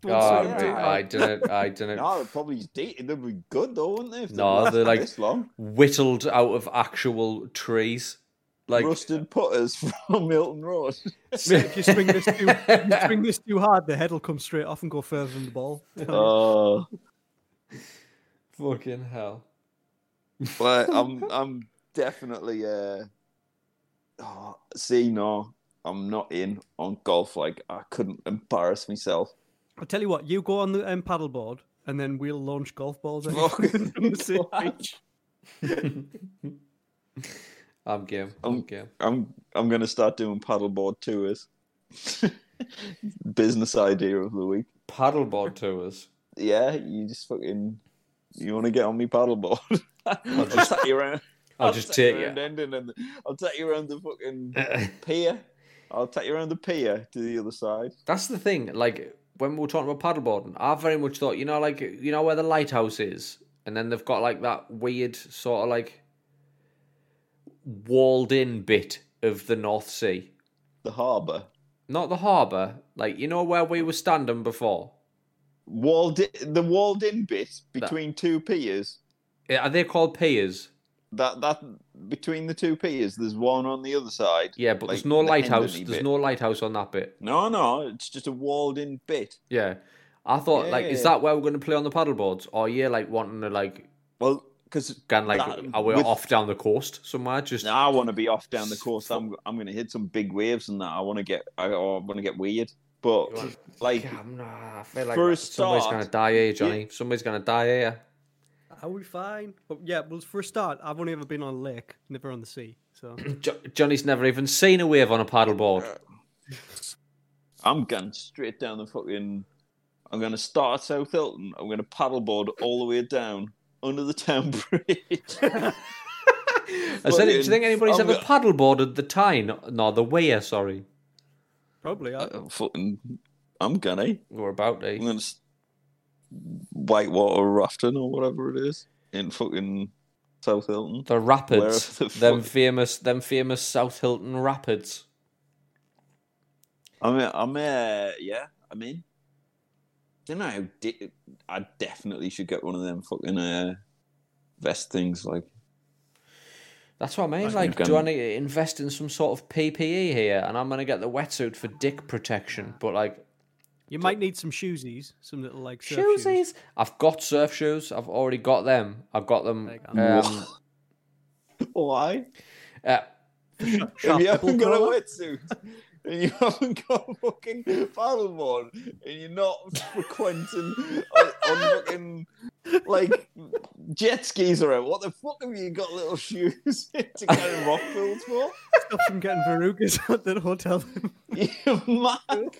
Oh, Yeah. I, I didn't. I didn't. [LAUGHS] No, they're probably dated. They'd be good though, wouldn't they? If they No, they're [LAUGHS] like- this long. Whittled out of actual trees, like Rusted putters [LAUGHS] from Milton Road. if you swing this too, you swing this too hard, the head will come straight off and go further than the ball. Oh, fucking hell. but I'm I'm definitely uh. Oh, see, no, I'm not in on golf. Like I couldn't embarrass myself. I'll tell you what, you go on the um, paddleboard, and then we'll launch golf balls at you [LAUGHS] Fucking from the same beach. [LAUGHS] I'm game. I'm Um, game. I'm I'm gonna start doing paddleboard tours. [LAUGHS] Business idea of the week. Paddleboard tours. Yeah, you just fucking you want to get on me paddleboard. I'll just take you around. I'll just take you you. around Endon and I'll take you around the fucking pier. I'll take you around the pier to the other side. That's the thing. Like when we were talking about paddleboarding, I very much thought, you know, like you know where the lighthouse is, and then they've got like that weird sort of like walled-in bit of the North Sea, The harbour. not the harbour. Like you know where we were standing before. Walled in, the walled in bit between two piers. Are they called piers? That that between the two piers, there's one on the other side. Yeah, but like there's no the lighthouse. There's bit. no lighthouse on that bit. No, no, it's just a walled in bit. Yeah. I thought, like, is that where we're going to play on the paddleboards? Or are you, like, wanting to, like, Well, because go like, That- are we with- off down the coast somewhere? Just, I want to be off down the coast. I'm I'm going to hit some big waves and that. I want to get I, I want to get weird. But like Yeah, I'm not- I feel like For a somebody's going to die here, Johnny. Somebody's going to die here. Are we fine? But yeah, well, for a start, I've only ever been on a lake, never on the sea. So [CLEARS THROAT] Jo- Johnny's never even seen a wave on a paddleboard. I'm going straight down the fucking. I'm going to start at South Hylton. I'm going to paddleboard all the way down under the town [LAUGHS] bridge. [LAUGHS] I said, do you think anybody's I'm ever go- paddleboarded the Tyne? No, the Wear, sorry. probably. I, Uh, fucking, I'm gonna. We're about I'm gonna s- whitewater rafting or whatever it is in fucking South Hylton. The Rapids. The them famous, them famous South Hylton Rapids. I'm, uh, I'm, uh, yeah, I mean, don't know. I definitely should get one of them fucking uh, vest things. Like, That's what I mean. Like, Like, do I need to invest in some sort of PPE here? And I'm going to get the wetsuit for dick protection. But, like, You might need some shoesies, some little like surf shoes. shoesies. I've got surf shoes. I've already got them. I've got them. There you go. Um, [LAUGHS] why? uh, If [LAUGHS] you haven't got a wetsuit and you [LAUGHS] haven't got a fucking paddleboard and you're not frequenting on, on fucking like jet skis around, what the fuck have you got little shoes to get in rock pools for? Stop from getting verrucas at the hotel. You mad?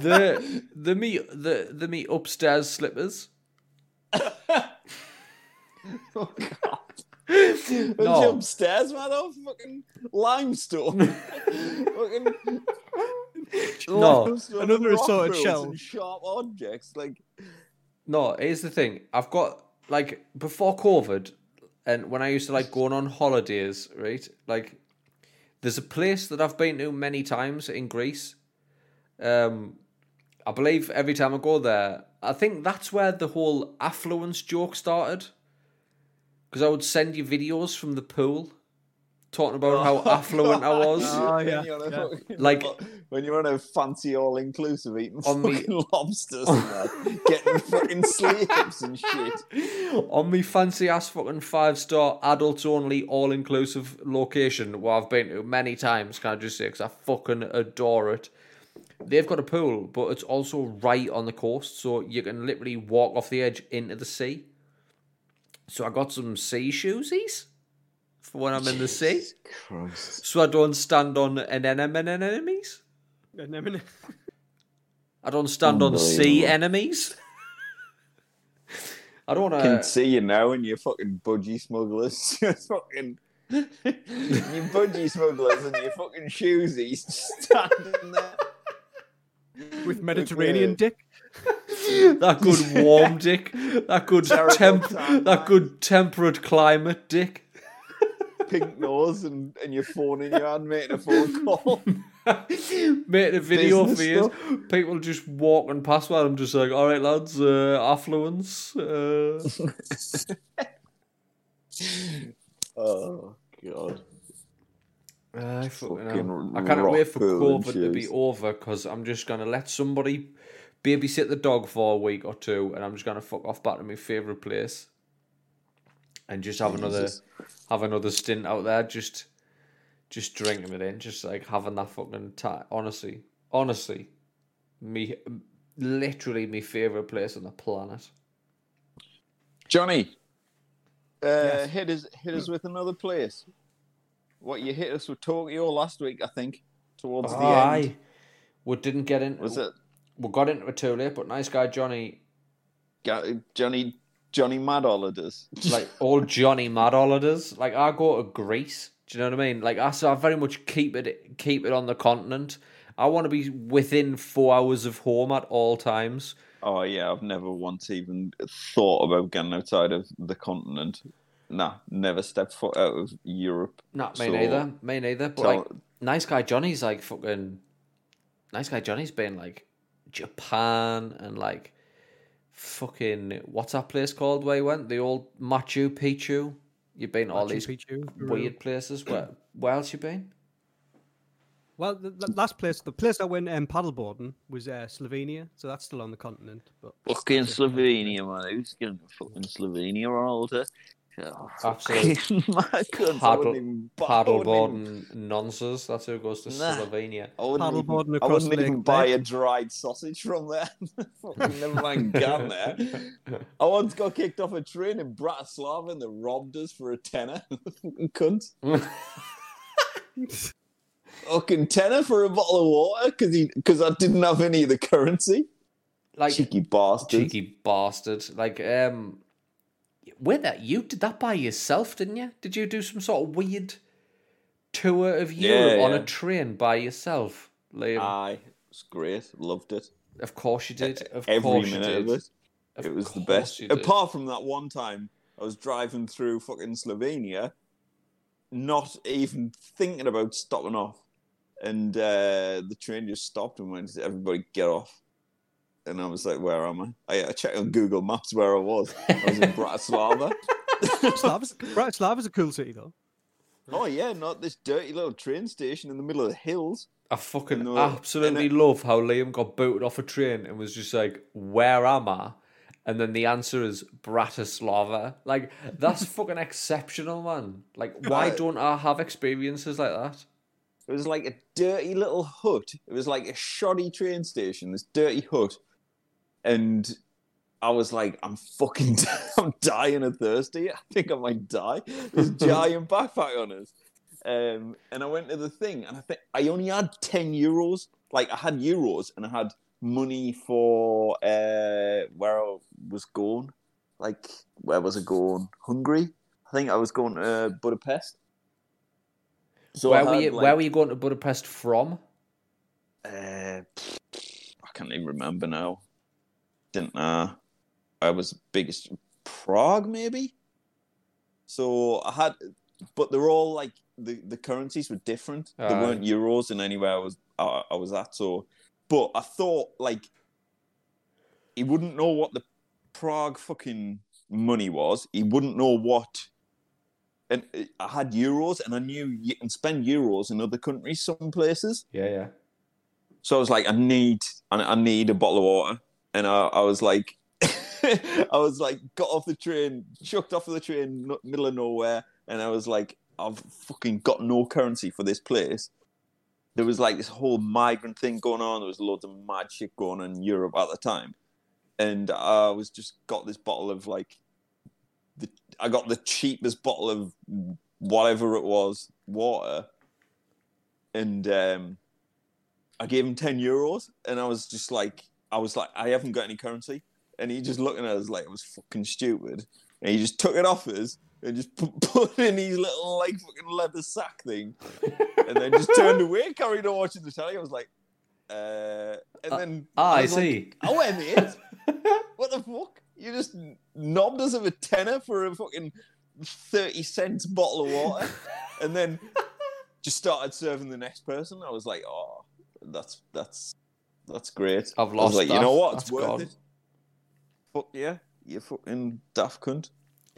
The the me the the me upstairs slippers. Oh god. No. No. upstairs, man, off fucking limestone. [LAUGHS] fucking No. limestone Another and rock assorted shell. Sharp objects. Like, No, here's the thing. I've got like before COVID, and when I used to like going on holidays, right? Like, there's a place that I've been to many times in Greece. Um, I believe every time I go there, I think that's where the whole affluence joke started. Because I would send you videos from the pool, talking about how affluent I was. [LAUGHS] Oh, yeah, you're on a yeah. Like- when you're on a fancy all inclusive eating On me- lobsters and that, getting fucking slaves and shit. [LAUGHS] on me fancy ass fucking five star adults only all inclusive location where I've been to many times. Can I just say because I fucking adore it. They've got a pool, but it's also right on the coast, so you can literally walk off the edge into the sea. So I got some sea shoesies for when I'm in the sea, Jesus Christ. so I don't stand on an enemy enemies. Anemone. I don't stand on sea Unbelievable. enemies. [LAUGHS] I don't I want can to. see you now and you're fucking budgie smugglers. [LAUGHS] You're fucking. you budgie smugglers and your fucking shoesies [LAUGHS] standing there. With [LAUGHS] Mediterranean dick. [LAUGHS] that good [LAUGHS] warm dick, that good temp, that good temperate climate dick. pink nose and, and your phone in your hand making a phone call. Made a video Business for you. People just walking past while I'm just like, all right, lads, uh, affluence. Uh, oh god. I fucking Fucking. I can't wait for COVID to be over because I'm just gonna let somebody babysit the dog for a week or two, and I'm just gonna fuck off back to my favorite place, and just have another Jesus. have another stint out there, just just drinking it in, just like having that fucking time. Honestly, honestly, me literally my favorite place on the planet. Johnny, uh, Yes. hit us hit us with another place. What you hit us with Tokyo last week, I think, towards the end. Aye, we didn't get in. Was it We got into it too late, but nice guy Johnny Johnny Johnny Mad Holidays? [LAUGHS] like old Johnny Mad holidays. Like I go to Greece. Do you know what I mean? Like I, so I very much keep it keep it on the continent. I want to be within four hours of home at all times. Oh yeah, I've never once even thought about getting outside of the continent. Nah, never stepped foot out of Europe. Not me So- neither. Me neither. But Tell- like, nice guy Johnny's like fucking. Nice guy Johnny's been like Japan and like fucking what's that place called where he went? The old Machu Picchu. You've been to all these Picchu, Peru. weird places. Where where else you been? Well, the, the last place, the place I went um, paddleboarding was uh, Slovenia, so that's still on the continent. But Fucking that's. Slovenia, man. Who's going to fucking Slovenia all the oh, Absolute [LAUGHS] my Cunts, I paddle wouldn't even- I wouldn't even- paddleboarding nonsense. That's who goes to Nah. Slovenia. I wouldn't Paddleboarding even, I wouldn't even buy a dried sausage from there. [LAUGHS] Never mind [LAUGHS] gone there. I once got kicked off a train in Bratislava and they robbed us for a tenner. Cunt. Fucking tenner for a bottle of water because he because I didn't have any of the currency. Like Cheeky bastard. cheeky bastard. Like um, wait that you did that by yourself, didn't you? Did you do some sort of weird tour of Yeah, Europe on yeah. a train by yourself, Liam? Aye, it's great. Loved it. of course you did. Of Every course you minute did. of it. Of it was the best. Apart from that one time, I was driving through fucking Slovenia, not even thinking about stopping off, and uh, the train just stopped and went, "Everybody get off." And I was like, "Where am I?" I, I checked on Google Maps where I was. I was in [LAUGHS] Bratislava. Bratislava's, Bratislava's a cool city though. oh yeah, not this dirty little train station in the middle of the hills. I fucking No, absolutely and love how Liam got booted off a train and was just like, "Where am I?" And then the answer is Bratislava. Like that's [LAUGHS] fucking exceptional, man. Like, why Right. don't I have experiences like that? It was like a dirty little hut. It was like a shoddy train station, this dirty hut. And I was like, I'm fucking, [LAUGHS] I'm dying of thirsty. I think I might die. This giant backpack on us. Um, and I went to the thing, and I think I only had 10 euros. Like, I had euros, and I had money for uh, where I was going. Like, where was I going? Hungary? I think I was going to Budapest. So where were you? like, where were you going to Budapest from? uh, I can't even remember now. Didn't uh, I was biggest Prague maybe. So I had, but they're all like the, the currencies were different. They Aye. weren't euros in anywhere I was I, I was at. So, but I thought like he wouldn't know what the Prague fucking money was. He wouldn't know what. And uh, I had euros, and I knew you can spend euros in other countries, some places. Yeah, yeah. So I was like, I need, I I need a bottle of water, and I, I was like, [LAUGHS] I was like, got off the train, chucked off of the train, middle of nowhere, and I was like, I've fucking got no currency for this place. There was like this whole migrant thing going on. There was loads of mad shit going on in Europe at the time, and I was just got this bottle of like, the I got the cheapest bottle of whatever it was water, and um, I gave him 10 euros and I was just like, I was like, I haven't got any currency. And he just looking at us like it was fucking stupid. And he just took it off us and just put, [LAUGHS] put it in his little like fucking leather sack thing. and then just turned [LAUGHS] away, carried on watching the telly. I was like, uh, and then Ah, I like, see. [LAUGHS] oh, wait, mate. what the fuck? You just knobbed us of a tenner for a fucking 30 cents bottle of water. and then just started serving the next person. I was like, oh, that's that's that's great. I've I was lost like, you know what? It's That's worth gone. it. Fuck yeah, you fucking daft cunt.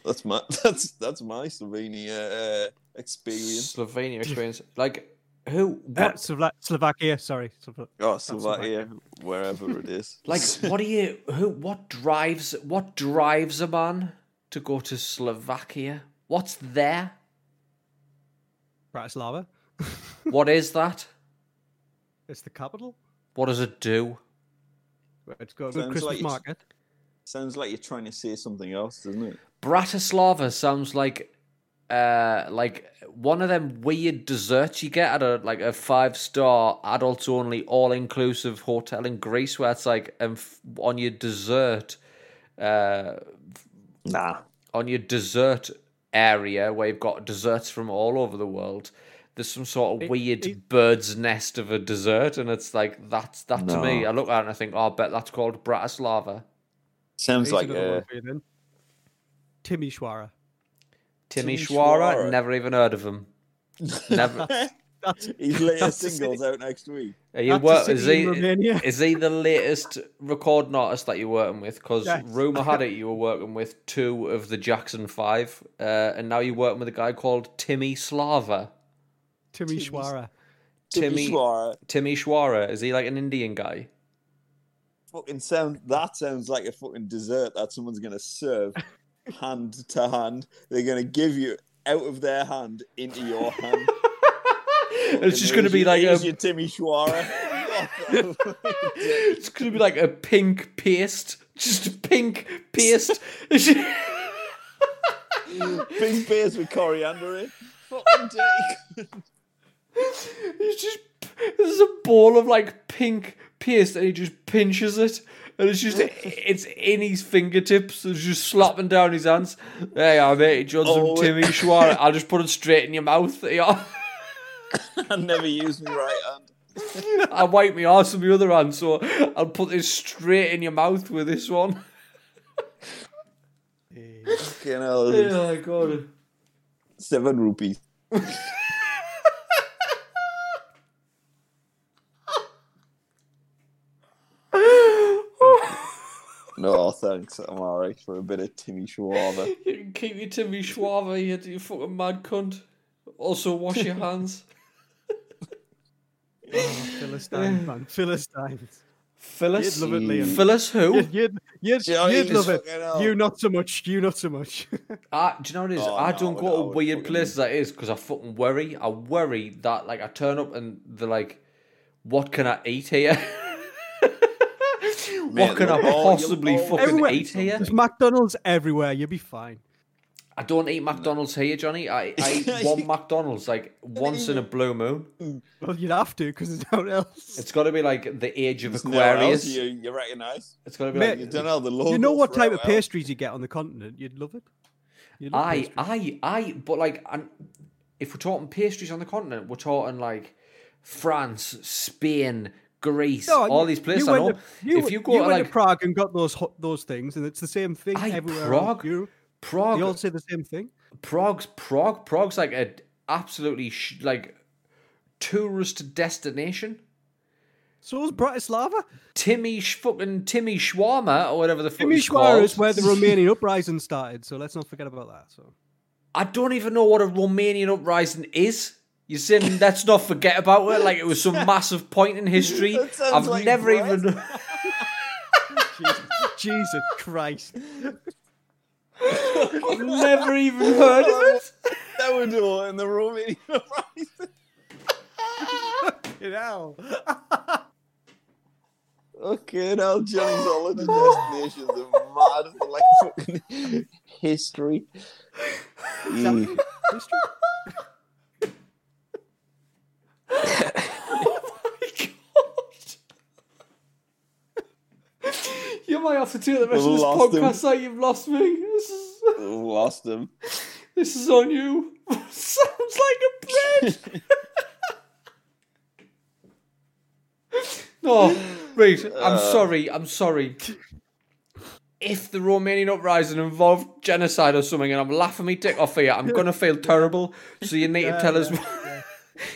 That's my [LAUGHS] that's that's my Slovenia uh, experience. Slovenia experience. Like, who? Uh, What? Slo- Slovakia, sorry. Slova- Oh, Slovakia. Slovakia, wherever it is. [LAUGHS] Like, what do you? Who? What drives? What drives a man to go to Slovakia? What's there? Bratislava. [LAUGHS] What is that? It's the capital. What does it do? It's got a Sounds good Christmas like it's- market. Sounds like you're trying to say something else, doesn't it? Bratislava sounds like uh like one of them weird desserts you get at a like a five star adults only all inclusive hotel in Greece where it's like um, on your dessert uh Nah. on your dessert area where you've got desserts from all over the world there's some sort of It- weird it- bird's nest of a dessert and it's like that's that to me I look at it and I think oh I bet that's called Bratislava Sounds Here's like another one for you then. Timmy Timisoara. Schwara never even heard of him never [LAUGHS] [LAUGHS] That's his latest single's out next week. Are you That's work, is he [LAUGHS] is he the latest recording artist that you're working with? Because Yes. rumor had it you were working with two of the Jackson Five, uh, and now you're working with a guy called Timmy Slava. Timisoara. Timmy- Timisoara. Timmy Schwara is he like an Indian guy? Fucking sound. That sounds like a fucking dessert that someone's gonna serve [LAUGHS] hand to hand. They're gonna give you out of their hand into your hand. [LAUGHS] it's just going to be like a, your Timmy Schwara. [LAUGHS] it's going to be like a pink paste, just a pink paste. Pink beers with coriander in. Fucking dirty. It's just there's a ball of like pink paste, and he just pinches it, and it's just it's in his fingertips. It's just slapping down his hands. There you are, mate. You Oh, Timmy Schwara? [LAUGHS] I'll just put it straight in your mouth. [LAUGHS] Are. I never use my right hand. I wipe my arse with my other hand, so I'll put this straight in your mouth with this one. Fucking hell. Oh my god. Seven rupees. [LAUGHS] thanks. I'm alright for a bit of Timmy Schwarber. [LAUGHS] You can keep your Timmy Schwaber, you, you fucking mad cunt. Also, wash your hands. [LAUGHS] Oh, Philistine, man. Philistines. Phyllis. You'd love it, Liam. Phyllis who? You'd, you'd, you'd, Johnny, you'd love it. fucking hell. You not so much. You not so much. [LAUGHS] I, do you know what it is? Oh, I no, don't I go would- I to weird places like this because I fucking worry. I worry that like I turn up and they're like, "What can I eat here? What can I possibly you'll- fucking Everywhere. eat here?" There's McDonald's everywhere. You'll be fine. I don't eat McDonald's here, Johnny. I, I eat [LAUGHS] one McDonald's like once in a blue moon. Well, you'd have to because there's no else. It's got to be like the age of There's nowhere else Aquarius. You, you recognise? It's got to be Mate, like You don't know the logo. you know what type of well. pastries you get on the continent? You'd love it. You'd love I, pastries. I, I, but like, and if we're talking pastries on the continent, we're talking like France, Spain, Greece, No, all you- these places. You I know. to, you, if you go you to like to Prague and got those those things, and it's the same thing Aye, everywhere. Prague. Europe. Prague, They all say the same thing. Prague's Prague, Prague's like a absolutely sh- like tourist destination. So is Bratislava. Timmy sh- fucking Timmy Shawarma or whatever the fuck it's Timisoara is where the [LAUGHS] Romanian uprising started. So let's not forget about that. So I don't even know what a Romanian uprising is. You're saying let's not forget about it, like it was some [LAUGHS] massive point in history. That I've like never bread. even. [LAUGHS] Jesus, Jesus Christ. I've never even heard of it. Sourdough in the Romanian [LAUGHS] uprising. You know. Okay, now Johnny's holiday destinations are mad for like fucking history. Ew. History? Oh my god. You might have to do the rest We've of this lost him. podcast like you've lost me. This is Lost him. this is on you. [LAUGHS] Sounds like a bread. [LAUGHS] no, right. I'm uh. sorry. I'm sorry. If the Romanian uprising involved genocide or something, and I'm laughing my dick off here, I'm gonna feel terrible. So you need to Yeah, tell us.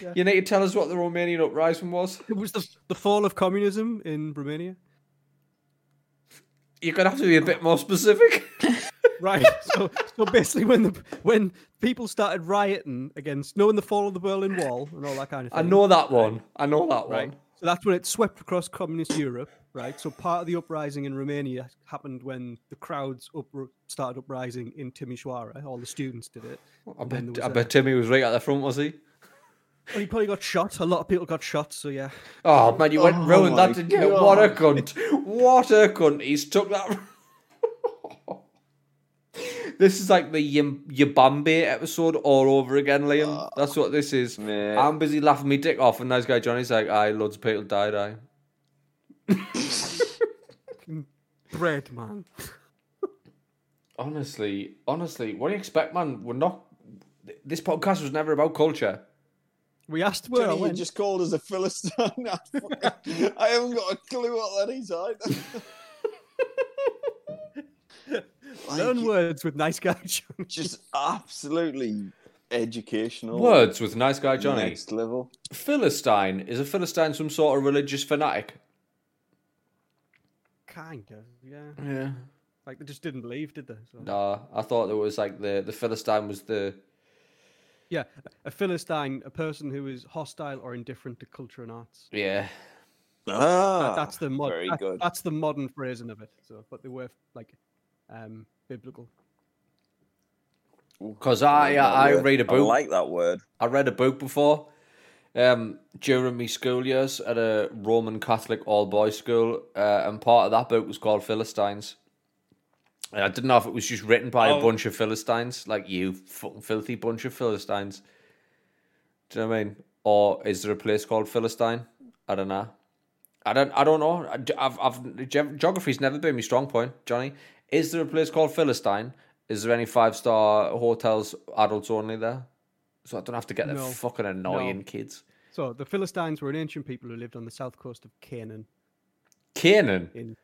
Yeah, You need to tell us what the Romanian uprising was. It was the, the fall of communism in Romania. You're gonna have to be a bit more specific. [LAUGHS] Right. so, so basically, when the when people started rioting against, knowing the fall of the Berlin Wall and all that kind of thing. I know that one. I know that Right. one. So that's when it swept across communist Europe. Right. So part of the uprising in Romania happened when the crowds up, started uprising in Timisoara. All the students did it. I bet, there I bet Timmy was right at the front, was he? Well, he probably got shot. A lot of people got shot. So yeah. Oh man, you went Oh ruined that, didn't you? What a cunt! What a cunt! He's took that. [LAUGHS] this is like the Yim- Yabambe episode all over again, Liam. Ah. That's what this is. Mate. I'm busy laughing me dick off, and nice guy Johnny's like, "Aye, loads of people died." Aye. [LAUGHS] Bread, man. Honestly, honestly, what do you expect, man? We're not. This podcast was never about culture. We asked where I Johnny, you just called us a Philistine. [LAUGHS] I haven't got a clue what that is either. [LAUGHS] Learn words with nice guy Johnny. just absolutely educational. Words with nice guy Johnny. Next level. Philistine is a Philistine some sort of religious fanatic? Kind of, yeah. Yeah. Like they just didn't believe, did they? So. Nah, I thought it was like the the Philistine was the Yeah, a philistine, a person who is hostile or indifferent to culture and arts. yeah. Ah, That- that's the mod- very that- good. That's the modern phrasing of it. So, but they were like um, biblical. Because I I, I read a book. I like that word. I read a book before. Um, during my school years at a Roman Catholic all boys school, uh, and part of that book was called Philistines. And I didn't know if it was just written by a Oh. bunch of Philistines, like you fucking filthy bunch of Philistines. Do you know what I mean? Or is there a place called Philistine? I don't know. I don't. I don't know. I- I've. I've. Geography's never been my strong point, Johnny. Is there a place called Philistine? Is there any five star hotels, adults only there? So I don't have to get the No. fucking annoying No. kids. So the Philistines were an ancient people who lived on the south coast of Canaan. Canaan, In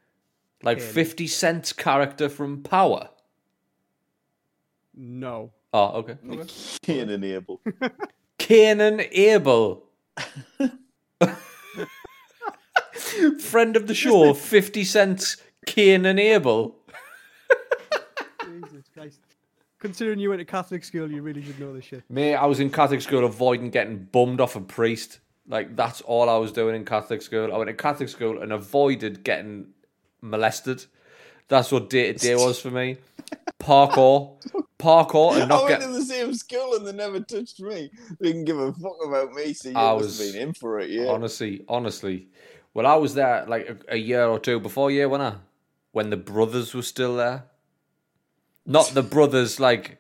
like Canaan. Fifty Cent's character from Power. no, Oh, okay. Cain and Abel. [LAUGHS] Canaan Abel. [LAUGHS] Friend of the show, 50 Cent's Canaan Abel. Jesus Christ. Considering you went to Catholic school, you really should know this shit. Me, I was in Catholic school avoiding getting bummed off a priest. Like that's all I was doing in Catholic school. I went to Catholic school and avoided getting molested. That's what day to day was for me. Parkour, parkour, and [LAUGHS] I not went get. to the same school and they never touched me. They didn't give a fuck about me, so you I was- been in for it, yeah. Honestly, honestly, well, I was there like a, a year or two before year one, I when the brothers were still there. Not the brothers like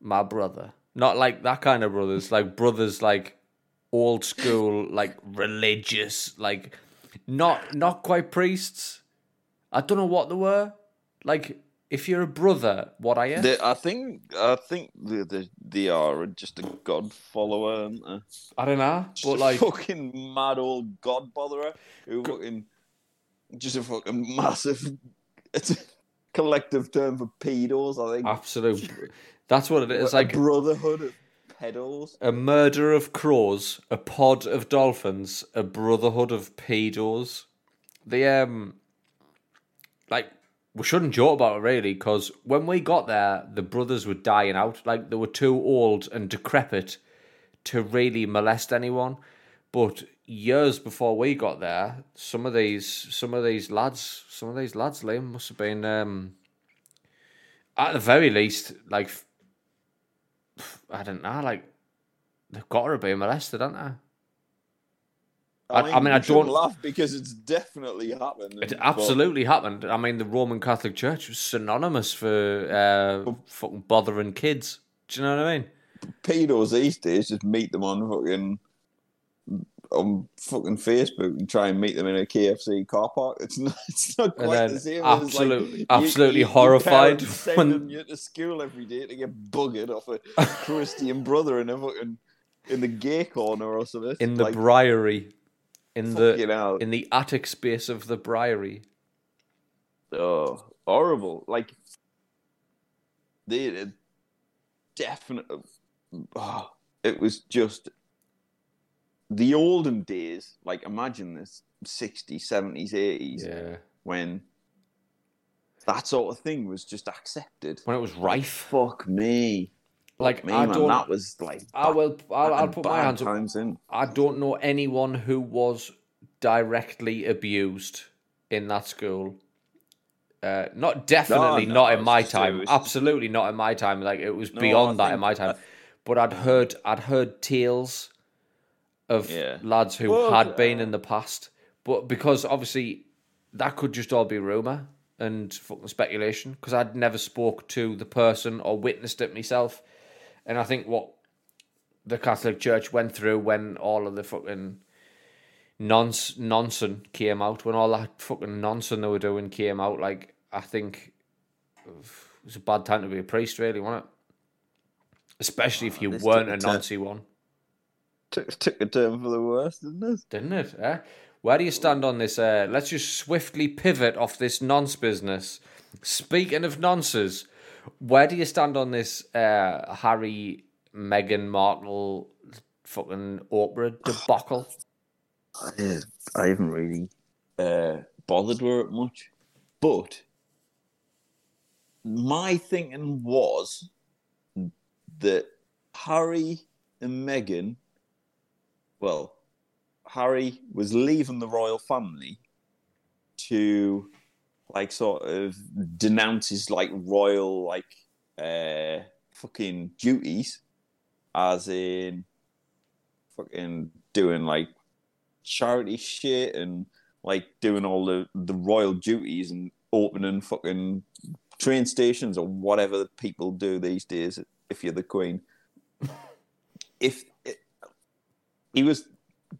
my brother, not like that kind of brothers, like brothers like old school, like religious, like not not quite priests. I don't know what they were. Like, if you're a brother, what are you? They, I think I think they, they, they are just a god follower, aren't they? I don't know, Just but a like, fucking mad old god botherer who fucking just a fucking massive. It's [LAUGHS] a collective term for pedos, I think. absolute. That's what it is. [LAUGHS] a Like brotherhood of pedos. a murder of crows, a pod of dolphins, a brotherhood of pedos. The um, like we shouldn't joke about it really, because when we got there, the brothers were dying out. Like they were too old and decrepit to really molest anyone. But years before we got there, some of these, some of these lads, some of these lads, Liam must have been, um, at the very least, like I don't know, like they've got to be molested, aren't they? I- I mean, I you shouldn't don't- laugh because it's definitely happened. It but absolutely happened. I mean, the Roman Catholic Church was synonymous for uh, fucking bothering kids. Do you know what I mean? pedos these days just meet them on fucking on fucking Facebook and try and meet them in a KFC car park. It's not. [LAUGHS] It's not quite the same. absolute- as like, absolutely you- your horrified parents [LAUGHS] when- sending you to school every day to get buggered off a [LAUGHS] Christian brother in a fucking in the gay corner or something. In the like, briary, in fucking the hell. in the attic space of the briary. Oh, horrible! Like they they definitely. Oh, it was just the olden days. Like imagine this: 60s, 70s, 80s, Yeah, when that sort of thing was just accepted. when it was rife. Fuck me. Like Me, I man, don't. that was like. I will. I'll, I'll put my hands up. in. I don't know anyone who was directly abused in that school. Uh, not definitely no, not in my time. Absolutely not in my time. Like it was No, beyond I that in my time. But I'd heard I'd heard tales of Yeah. lads who Well, had been uh, in the past. But because obviously that could just all be rumor and fucking speculation. Because I'd never spoke to the person or witnessed it myself. And I think what the Catholic Church went through when all of the fucking nonce nonsense came out, when all that fucking nonsense they were doing came out, like I think it was a bad time to be a priest, really, wasn't it? Especially if you weren't a noncy one, Took, took a turn for the worst, didn't it? didn't it? Eh? Where do you stand on this? Uh, let's just swiftly pivot off this nonce business. Speaking of nonces, where do you stand on this uh, Harry, Meghan Markle fucking Oprah debacle? I, I haven't really uh, bothered with it much, but my thinking was that Harry and Meghan, well, Harry was leaving the royal family to like sort of denounces like royal like uh fucking duties as in fucking doing like charity shit and like doing all the the royal duties and opening fucking train stations or whatever people do these days if you're the queen. [LAUGHS] If it, he was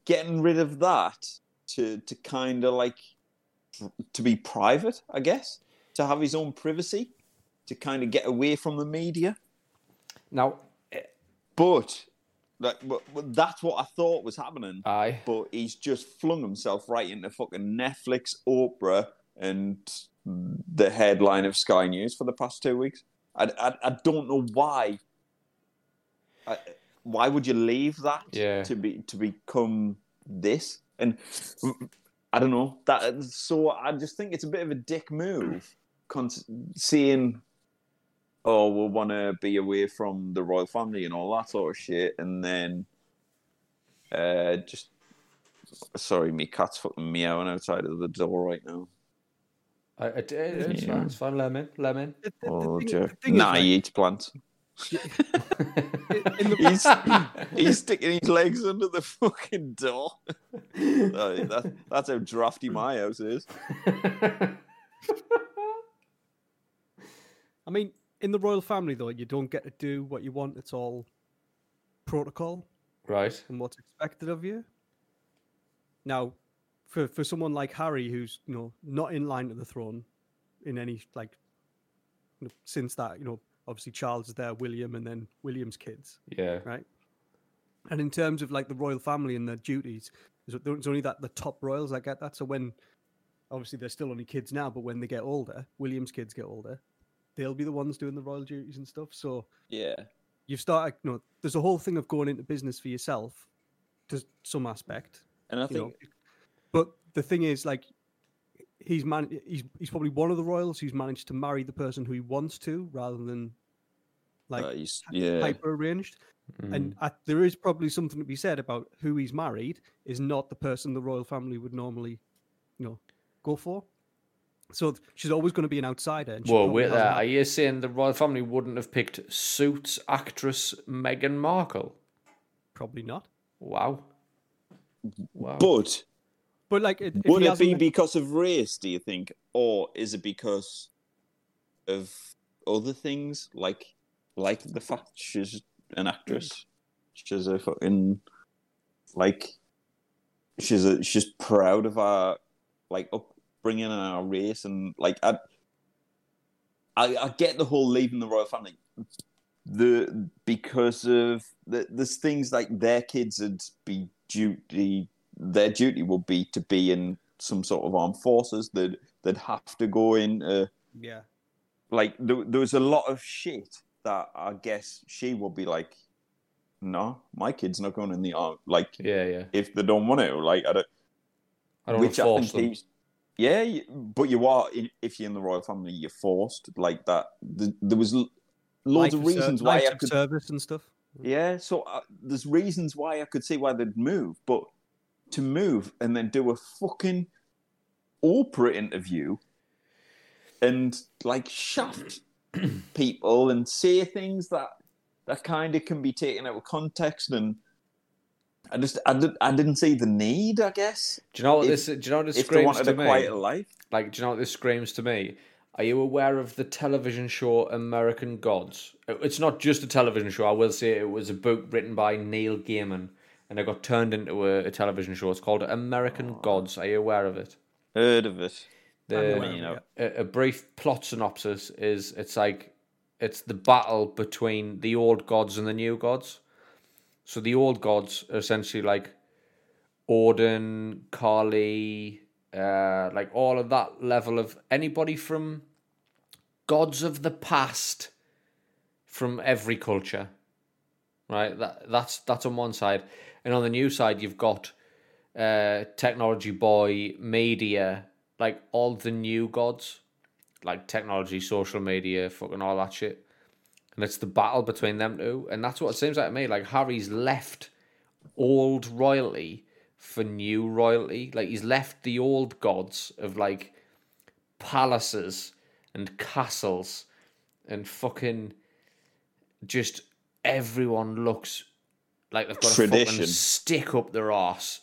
getting rid of that to to kind of like to be private i guess to have his own privacy to kind of get away from the media Now, but like but, but that's what i thought was happening aye. but he's just flung himself right into fucking Netflix, Oprah, and the headline of Sky News for the past two weeks. I, I, I don't know why. I, why would you leave that Yeah. to be to become this? And I don't know that. So I just think it's a bit of a dick move, cons- seeing oh, we'll want to be away from the royal family and all that sort of shit, and then uh, just sorry, me cat's fucking meowing outside of the door right now. I, I, it's Yeah. fine. It's fine. Lemon, lemon. The- the- the Oh, thing- Joe. the thing is, Nah, like, he eats plants. [LAUGHS] in the He's he's sticking his legs under the fucking door. [LAUGHS] Oh, that, that's how drafty my house is. [LAUGHS] I mean, in the royal family though, you don't get to do what you want. It's all protocol right. and what's expected of you. Now, for for someone like Harry, who's you know not in line to the throne, in any like, you know, since that you know obviously Charles is there, William, and then William's kids, Yeah. right? And in terms of like the royal family and their duties, there's there's only that the top royals that get that. So when obviously they're still only kids now, but when they get older, William's kids get older, they'll be the ones doing the royal duties and stuff. So Yeah. you've started, you know, there's a whole thing of going into business for yourself to some aspect, And I think know. But the thing is, like, he's man, he's he's probably one of the royals who's managed to marry the person who he wants to, rather than like uh, he's, yeah. hyper arranged. Mm. And I, there is probably something to be said about who he's married is not the person the royal family would normally, you know, go for. So she's always going to be an outsider. And Whoa, wait there. Are you saying the royal family wouldn't have picked Suits actress Meghan Markle? Probably not. Wow. Wow. But But like, it, would it be because of race, do you think? Or is it because of other things? Like like the fact she's an actress. She's a fucking like she's a she's proud of our like upbringing and our race and like I I, I get the whole leaving the royal family. The because of the, there's things like their kids would be duty their duty would be to be in some sort of armed forces. They'd they'd have to go in. Uh, yeah, like there, there was a lot of shit that I guess she would be like, no, my kid's not going in the army. Like yeah, yeah. if they don't want to, like I don't. I don't which I force think them. he's. Yeah, but you are if you're in the royal family, you're forced like that. The, there was l- loads Life of of ser- reasons why I of could. service and stuff. Yeah, so uh, there's reasons why I could see why they'd move, but to move and then do a fucking Oprah interview and like shaft [CLEARS THROAT] people and say things that that kind of can be taken out of context and I just I, did, I didn't see the need, I guess. Do you know what if- this? Do you know what this screams to a me? life, Like, do you know what this screams to me? Are you aware of the television show American Gods? It's not just a television show. I will say it was a book written by Neil Gaiman, and it got turned into a, a television show. It's called American Gods. Are you aware of it? heard of it. The, you know, a, a brief plot synopsis is it's like it's the battle between the old gods and the new gods. So the old gods are essentially like Odin, Kali, uh, like all of that level of anybody from gods of the past from every culture. Right? That that's that's on one side. And on the new side you've got uh technology boy, media, like all the new gods. Like technology, social media, fucking all that shit. And it's the battle between them two. And that's what it seems like to me. Like Harry's left old royalty for new royalty. Like he's left the old gods of like palaces and castles and fucking just everyone looks like they've got a fucking stick up their arse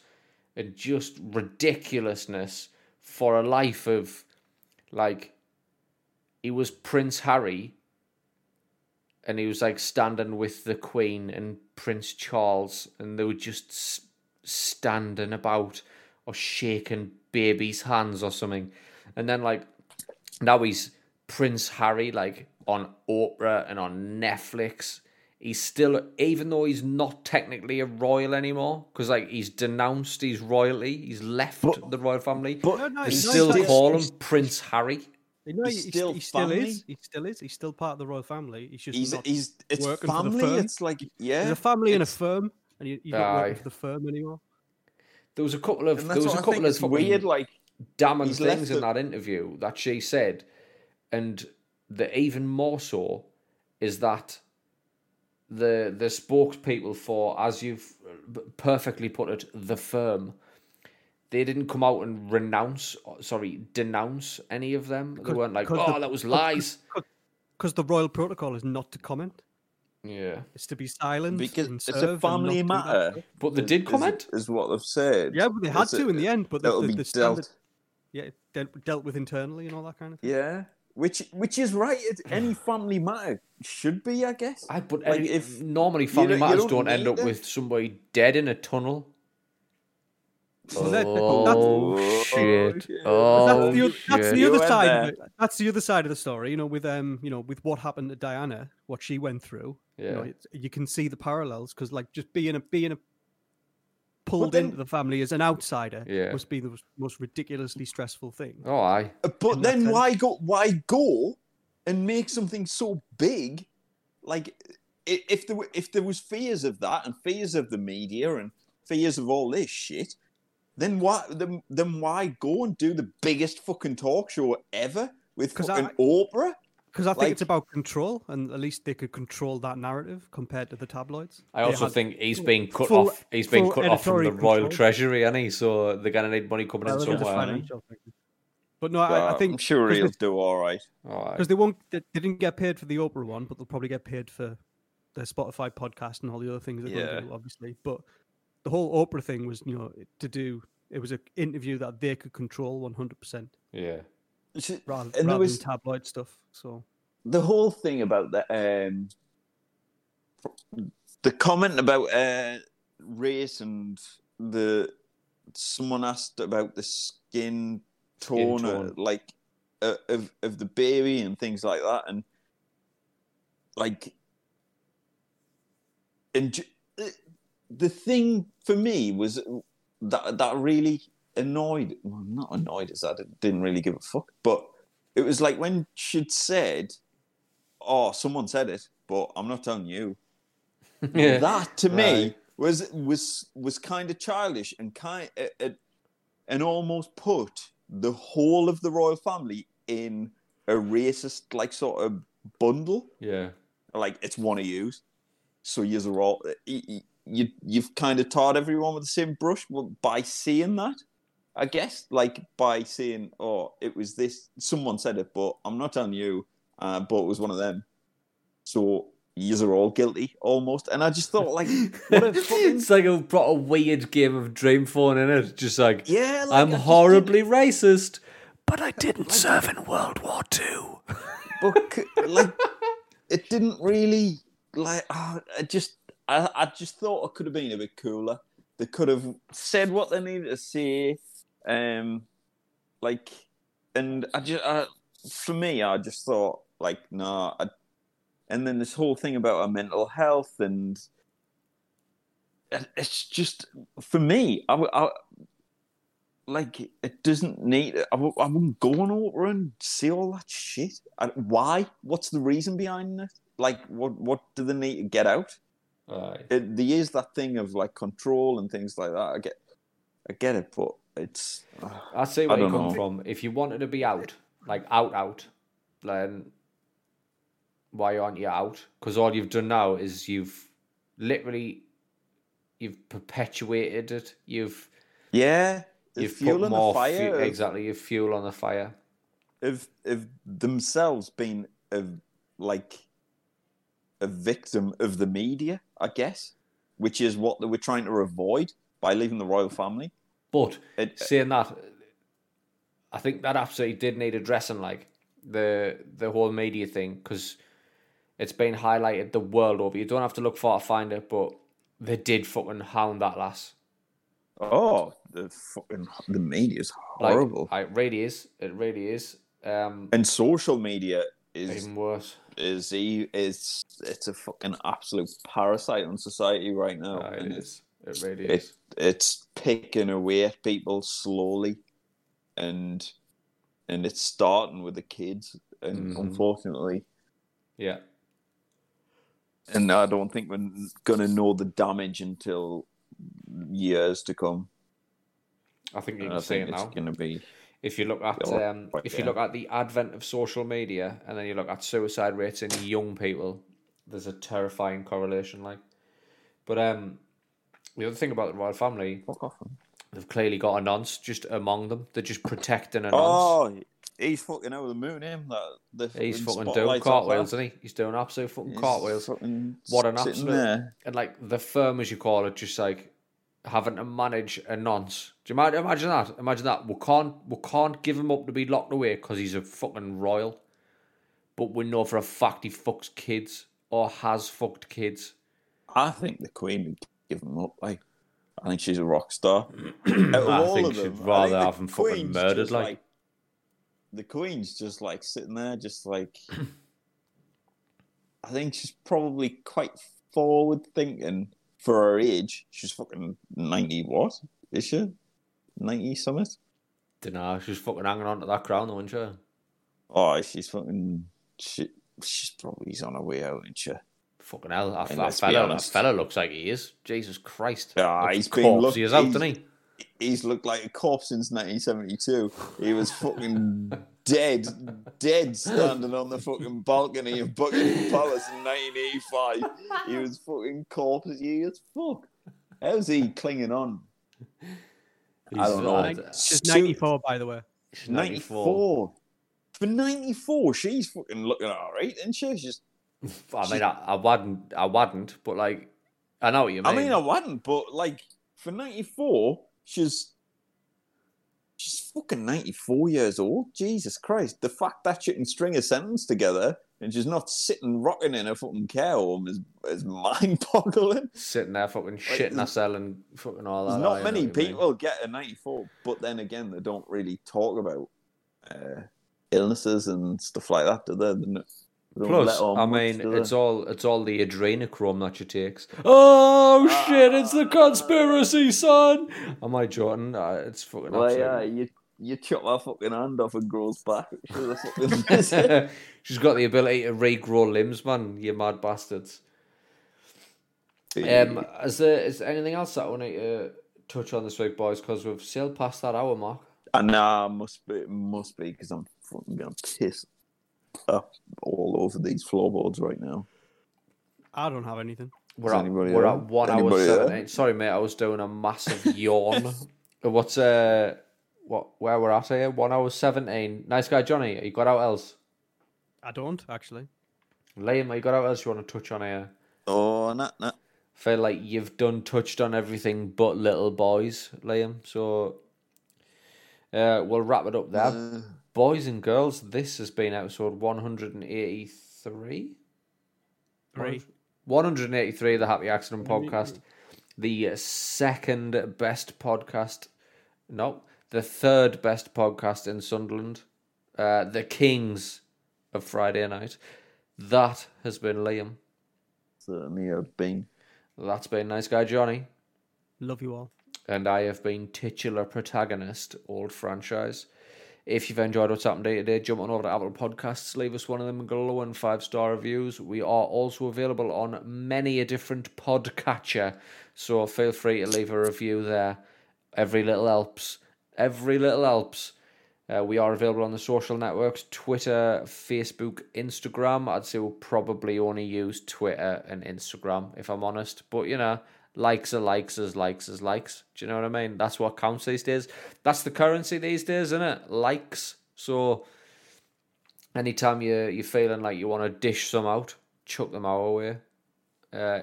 and just ridiculousness for a life of like he was Prince Harry and he was like standing with the Queen and Prince Charles, and they were just standing about or shaking babies' hands or something. And then, like, now he's Prince Harry, like on Oprah and on Netflix. He's still, even though he's not technically a royal anymore, because like he's denounced his royalty, he's left the royal family. But No, no, they he's still not- call him he's- Prince Harry. You know, He's he, still he still family. is. He still is. He's still part of the royal family. He's just he's not. he's it's working for the firm. It's like yeah, There's a family and a firm, and he- he's not Aye. working for the firm anymore. There was a couple of there was a couple of weird. Like damning He's things in the- that interview that she said, and the even more so is that the the spokespeople for, as you've perfectly put it, the firm, they didn't come out and renounce, sorry, denounce any of them. They weren't like, oh, the- that was lies. Because the royal protocol is not to comment. Yeah, It's to be silent. Because and it's a family not do that matter. but they did is- comment. Is, what they've said. Yeah, but they had Is to it- in the end. But the, It'll the, be the standard, dealt. yeah, dealt, dealt with internally and all that kind of thing. Yeah, which which is right. It, [SIGHS] any family matter should be, I guess. I but Like, any- if normally you family don't- you matters don't don't, end up it. with somebody dead in a tunnel. That- Oh that's- shit! yeah. Oh that's the, oth- that's shit! the other side. Of. That's the other side of the story. You know, with um, you know, with what happened to Diana, what she went through. You know, Yeah. you can see the parallels because, like, just being a being a pulled then- into the family as an outsider Yeah. must be the most- most ridiculously stressful thing. Oh, aye. Uh, But then sense. why go? Why go and make something so big? Like if there were, if there was fears of that and fears of the media and fears of all this shit, then why then, then why go and do the biggest fucking talk show ever with 'Cause fucking I- Oprah? Because I think it's about control, and at least they could control that narrative compared to the tabloids. I also think he's being cut full- off. He's being cut off from the editorial Royal. Treasury, and he so they're gonna need money coming well, in it is a somewhere. ain't financial thing. But no, I, I think I'm sure he'll they- do all right. because they won't they, they didn't get paid for the Oprah one, but they'll probably get paid for the Spotify podcast and all the other things they're going to do, obviously. But the whole Oprah thing was, you know, to do it was an interview that they could control one hundred Yeah. rather, And there rather was- than tabloid stuff. So the whole thing about the um the comment about uh race and the someone asked about the skin tone, uh, tone. like uh, of of the baby and things like that and like and uh, the thing for me was that that really annoyed well I'm not annoyed as that it didn't really give a fuck but it was like when she'd said oh someone said it but i'm not telling you. [LAUGHS] Yeah. that to me was was was kind of childish and kind it, it, and almost put the whole of the royal family in a racist like sort of bundle. Yeah. like it's one of yous. So you're all y- y- you you've kind of tarred everyone with the same brush by saying that i guess like by saying oh it was this someone said it but i'm not telling you uh, but it was one of them so yous are all guilty almost and i just thought like [LAUGHS] what a fucking it's like a proper weird game of dream phone in it. Just like yeah like, I'm horribly [LAUGHS] racist, but I didn't serve in World War Two. [LAUGHS] but like it didn't really like uh, I just I, I just thought it could have been a bit cooler they could have said what they needed to say um like and i just I, for me i just thought like nah I, and then this whole thing about her mental health and it's just for me I, I- like it doesn't need I wouldn't go on over and see all that shit I, why what's the reason behind it like what what do they need to get out Aye. it, there is that thing of like control and things like that. I get, I get it, but it's uh, I see where you come know. from. If you wanted to be out, like out, out, then why aren't you out? Because all you've done now is you've literally you've perpetuated it. You've yeah. You've fuel put in more the fire fu- of, exactly. You've fuel on the fire. of of themselves being a like a victim of the media, I guess, which is what they were trying to avoid by leaving the royal family. But It, saying that, I think that absolutely did need addressing, like the the whole media thing, because it's been highlighted the world over. You don't have to look far to find it, but they did fucking hound that lass. oh, the fucking the media is horrible, I- it really is. It really is. Um, and social media is even worse. is he is it's a fucking absolute parasite on society right now. Aye, and it it's is. It really it, it's picking away at people slowly, and and it's starting with the kids, and Mhm. unfortunately, Yeah. and I don't think we're gonna know the damage until years to come. I think you can I see it it's gonna be If you look at um, quite, if you look at the advent of social media and then you look at suicide rates in young people, there's a terrifying correlation. Like, but um, the other thing about the royal family, Fuck off. man. they've clearly got a nonce just among them. They're just protecting a nonce. Oh, he's fucking over the moon, him. That the He's fucking doing spotlights cartwheels, isn't he? He's doing absolute fucking that. cartwheels. Fucking What an sitting absolute there. and like the firm as you call it, just like having to manage a nonce. Do you mind, imagine that? Imagine that. We can't we can't give him up to be locked away because he's a fucking royal. But we know for a fact he fucks kids or has fucked kids. I think the Queen would give them up. Like, I think she's a rock star. [CLEARS THROAT] I think she'd them, rather have him fucking murdered, just like. the Queen's just like sitting there, just like. [CLEARS THROAT] I think she's probably quite forward thinking for her age. She's fucking ninety. What is she? Ninety something. Dunno, she's fucking hanging on to that crown though, isn't she? Oh, she's fucking. She, she's probably on her way out, isn't she? Fucking hell, that, And that let's fella, that fella looks like he is. Jesus Christ. Ah, Looks he's been corpsey look- as out, doesn't he? He's looked like a corpse since 1972. He was fucking [LAUGHS] dead, dead standing on the fucking balcony of Buckingham Palace in 1985. He was fucking corpsey as fuck. How's he clinging on? I don't know. She's 94, by the way. she's 94. For 94, she's fucking looking alright, isn't she? She's, I mean, I, I wasn't, I wouldn't, but like, I know what you mean. I mean, I wouldn't, but like, for 94, she's. She's fucking 94 years old. Jesus Christ. The fact that she can string a sentence together and she's not sitting rocking in her fucking care home is, is [LAUGHS] mind boggling. sitting there fucking shitting herself and fucking all that. Not many you mean. people get a 94, but then again, they don't really talk about uh, illnesses and stuff like that, do they? They don't- they don't Plus, I mean, it's all it's all the adrenochrome that she takes. Oh shit! It's the conspiracy, son. Am I joking? Uh, it's fucking. Well, yeah, you, you chop her fucking hand off and grows back. She's a fucking [LAUGHS] She's got the ability to regrow limbs, man. You mad bastards. Um, is there is there anything else that I want to uh, touch on this week, boys? Because we've sailed past that hour mark. Uh, nah, must be, must be, because I'm fucking gonna piss up all over these floorboards right now. I don't have anything. We're at anybody we're at one hour Anybody there? seventeen. Sorry, mate. I was doing a massive [LAUGHS] yawn. What's uh what where we're at here? One hour seventeen. Nice guy, Johnny. You got out else? I don't, actually. Liam, you got out else you want to touch on here? Oh, nah, nah. Feel like you've done touched on everything but little boys, Liam. So uh, we'll wrap it up there. Uh, Boys and girls, this has been episode one hundred and eighty-three. Three. 183 of the Happy Accident podcast. The second best podcast. No, the third best podcast in Sunderland. Uh, the Kings of Friday night. That has been Liam. certainly have been. That's been Nice Guy Johnny. Love you all. And I have been titular protagonist, old Phranchize. If you've enjoyed what's happened day to day, jump on over to Apple Podcasts, leave us one of them glowing five star reviews. We are also available on many a different podcatcher, so feel free to leave a review there. Every little helps. Every little helps. Uh, we are available on the social networks Twitter, Facebook, Instagram. I'd say we'll probably only use Twitter and Instagram, if I'm honest. But, you know, likes are likes as likes as likes. Do you know what I mean? That's what counts these days. That's the currency these days, isn't it? Likes. So, anytime you, you're feeling like you want to dish some out, chuck them our way. Uh,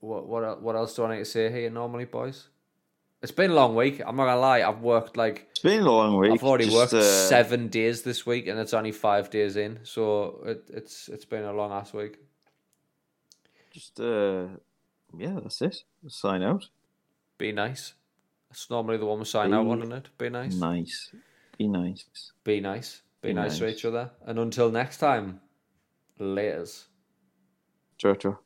what, what, what else do I need to say here normally, boys? It's been a long week. I'm not gonna lie. I've worked like It's been a long week. I've already just, worked uh, seven days this week, and it's only five days in, so it, it's it's been a long ass week. Just, uh, yeah, that's it. Sign out. Be nice. That's normally the one we sign out Be on, isn't it? Be nice. Nice. Be nice. Be nice. Be, Be nice to each other. And until next time, laters. Ciao, ciao.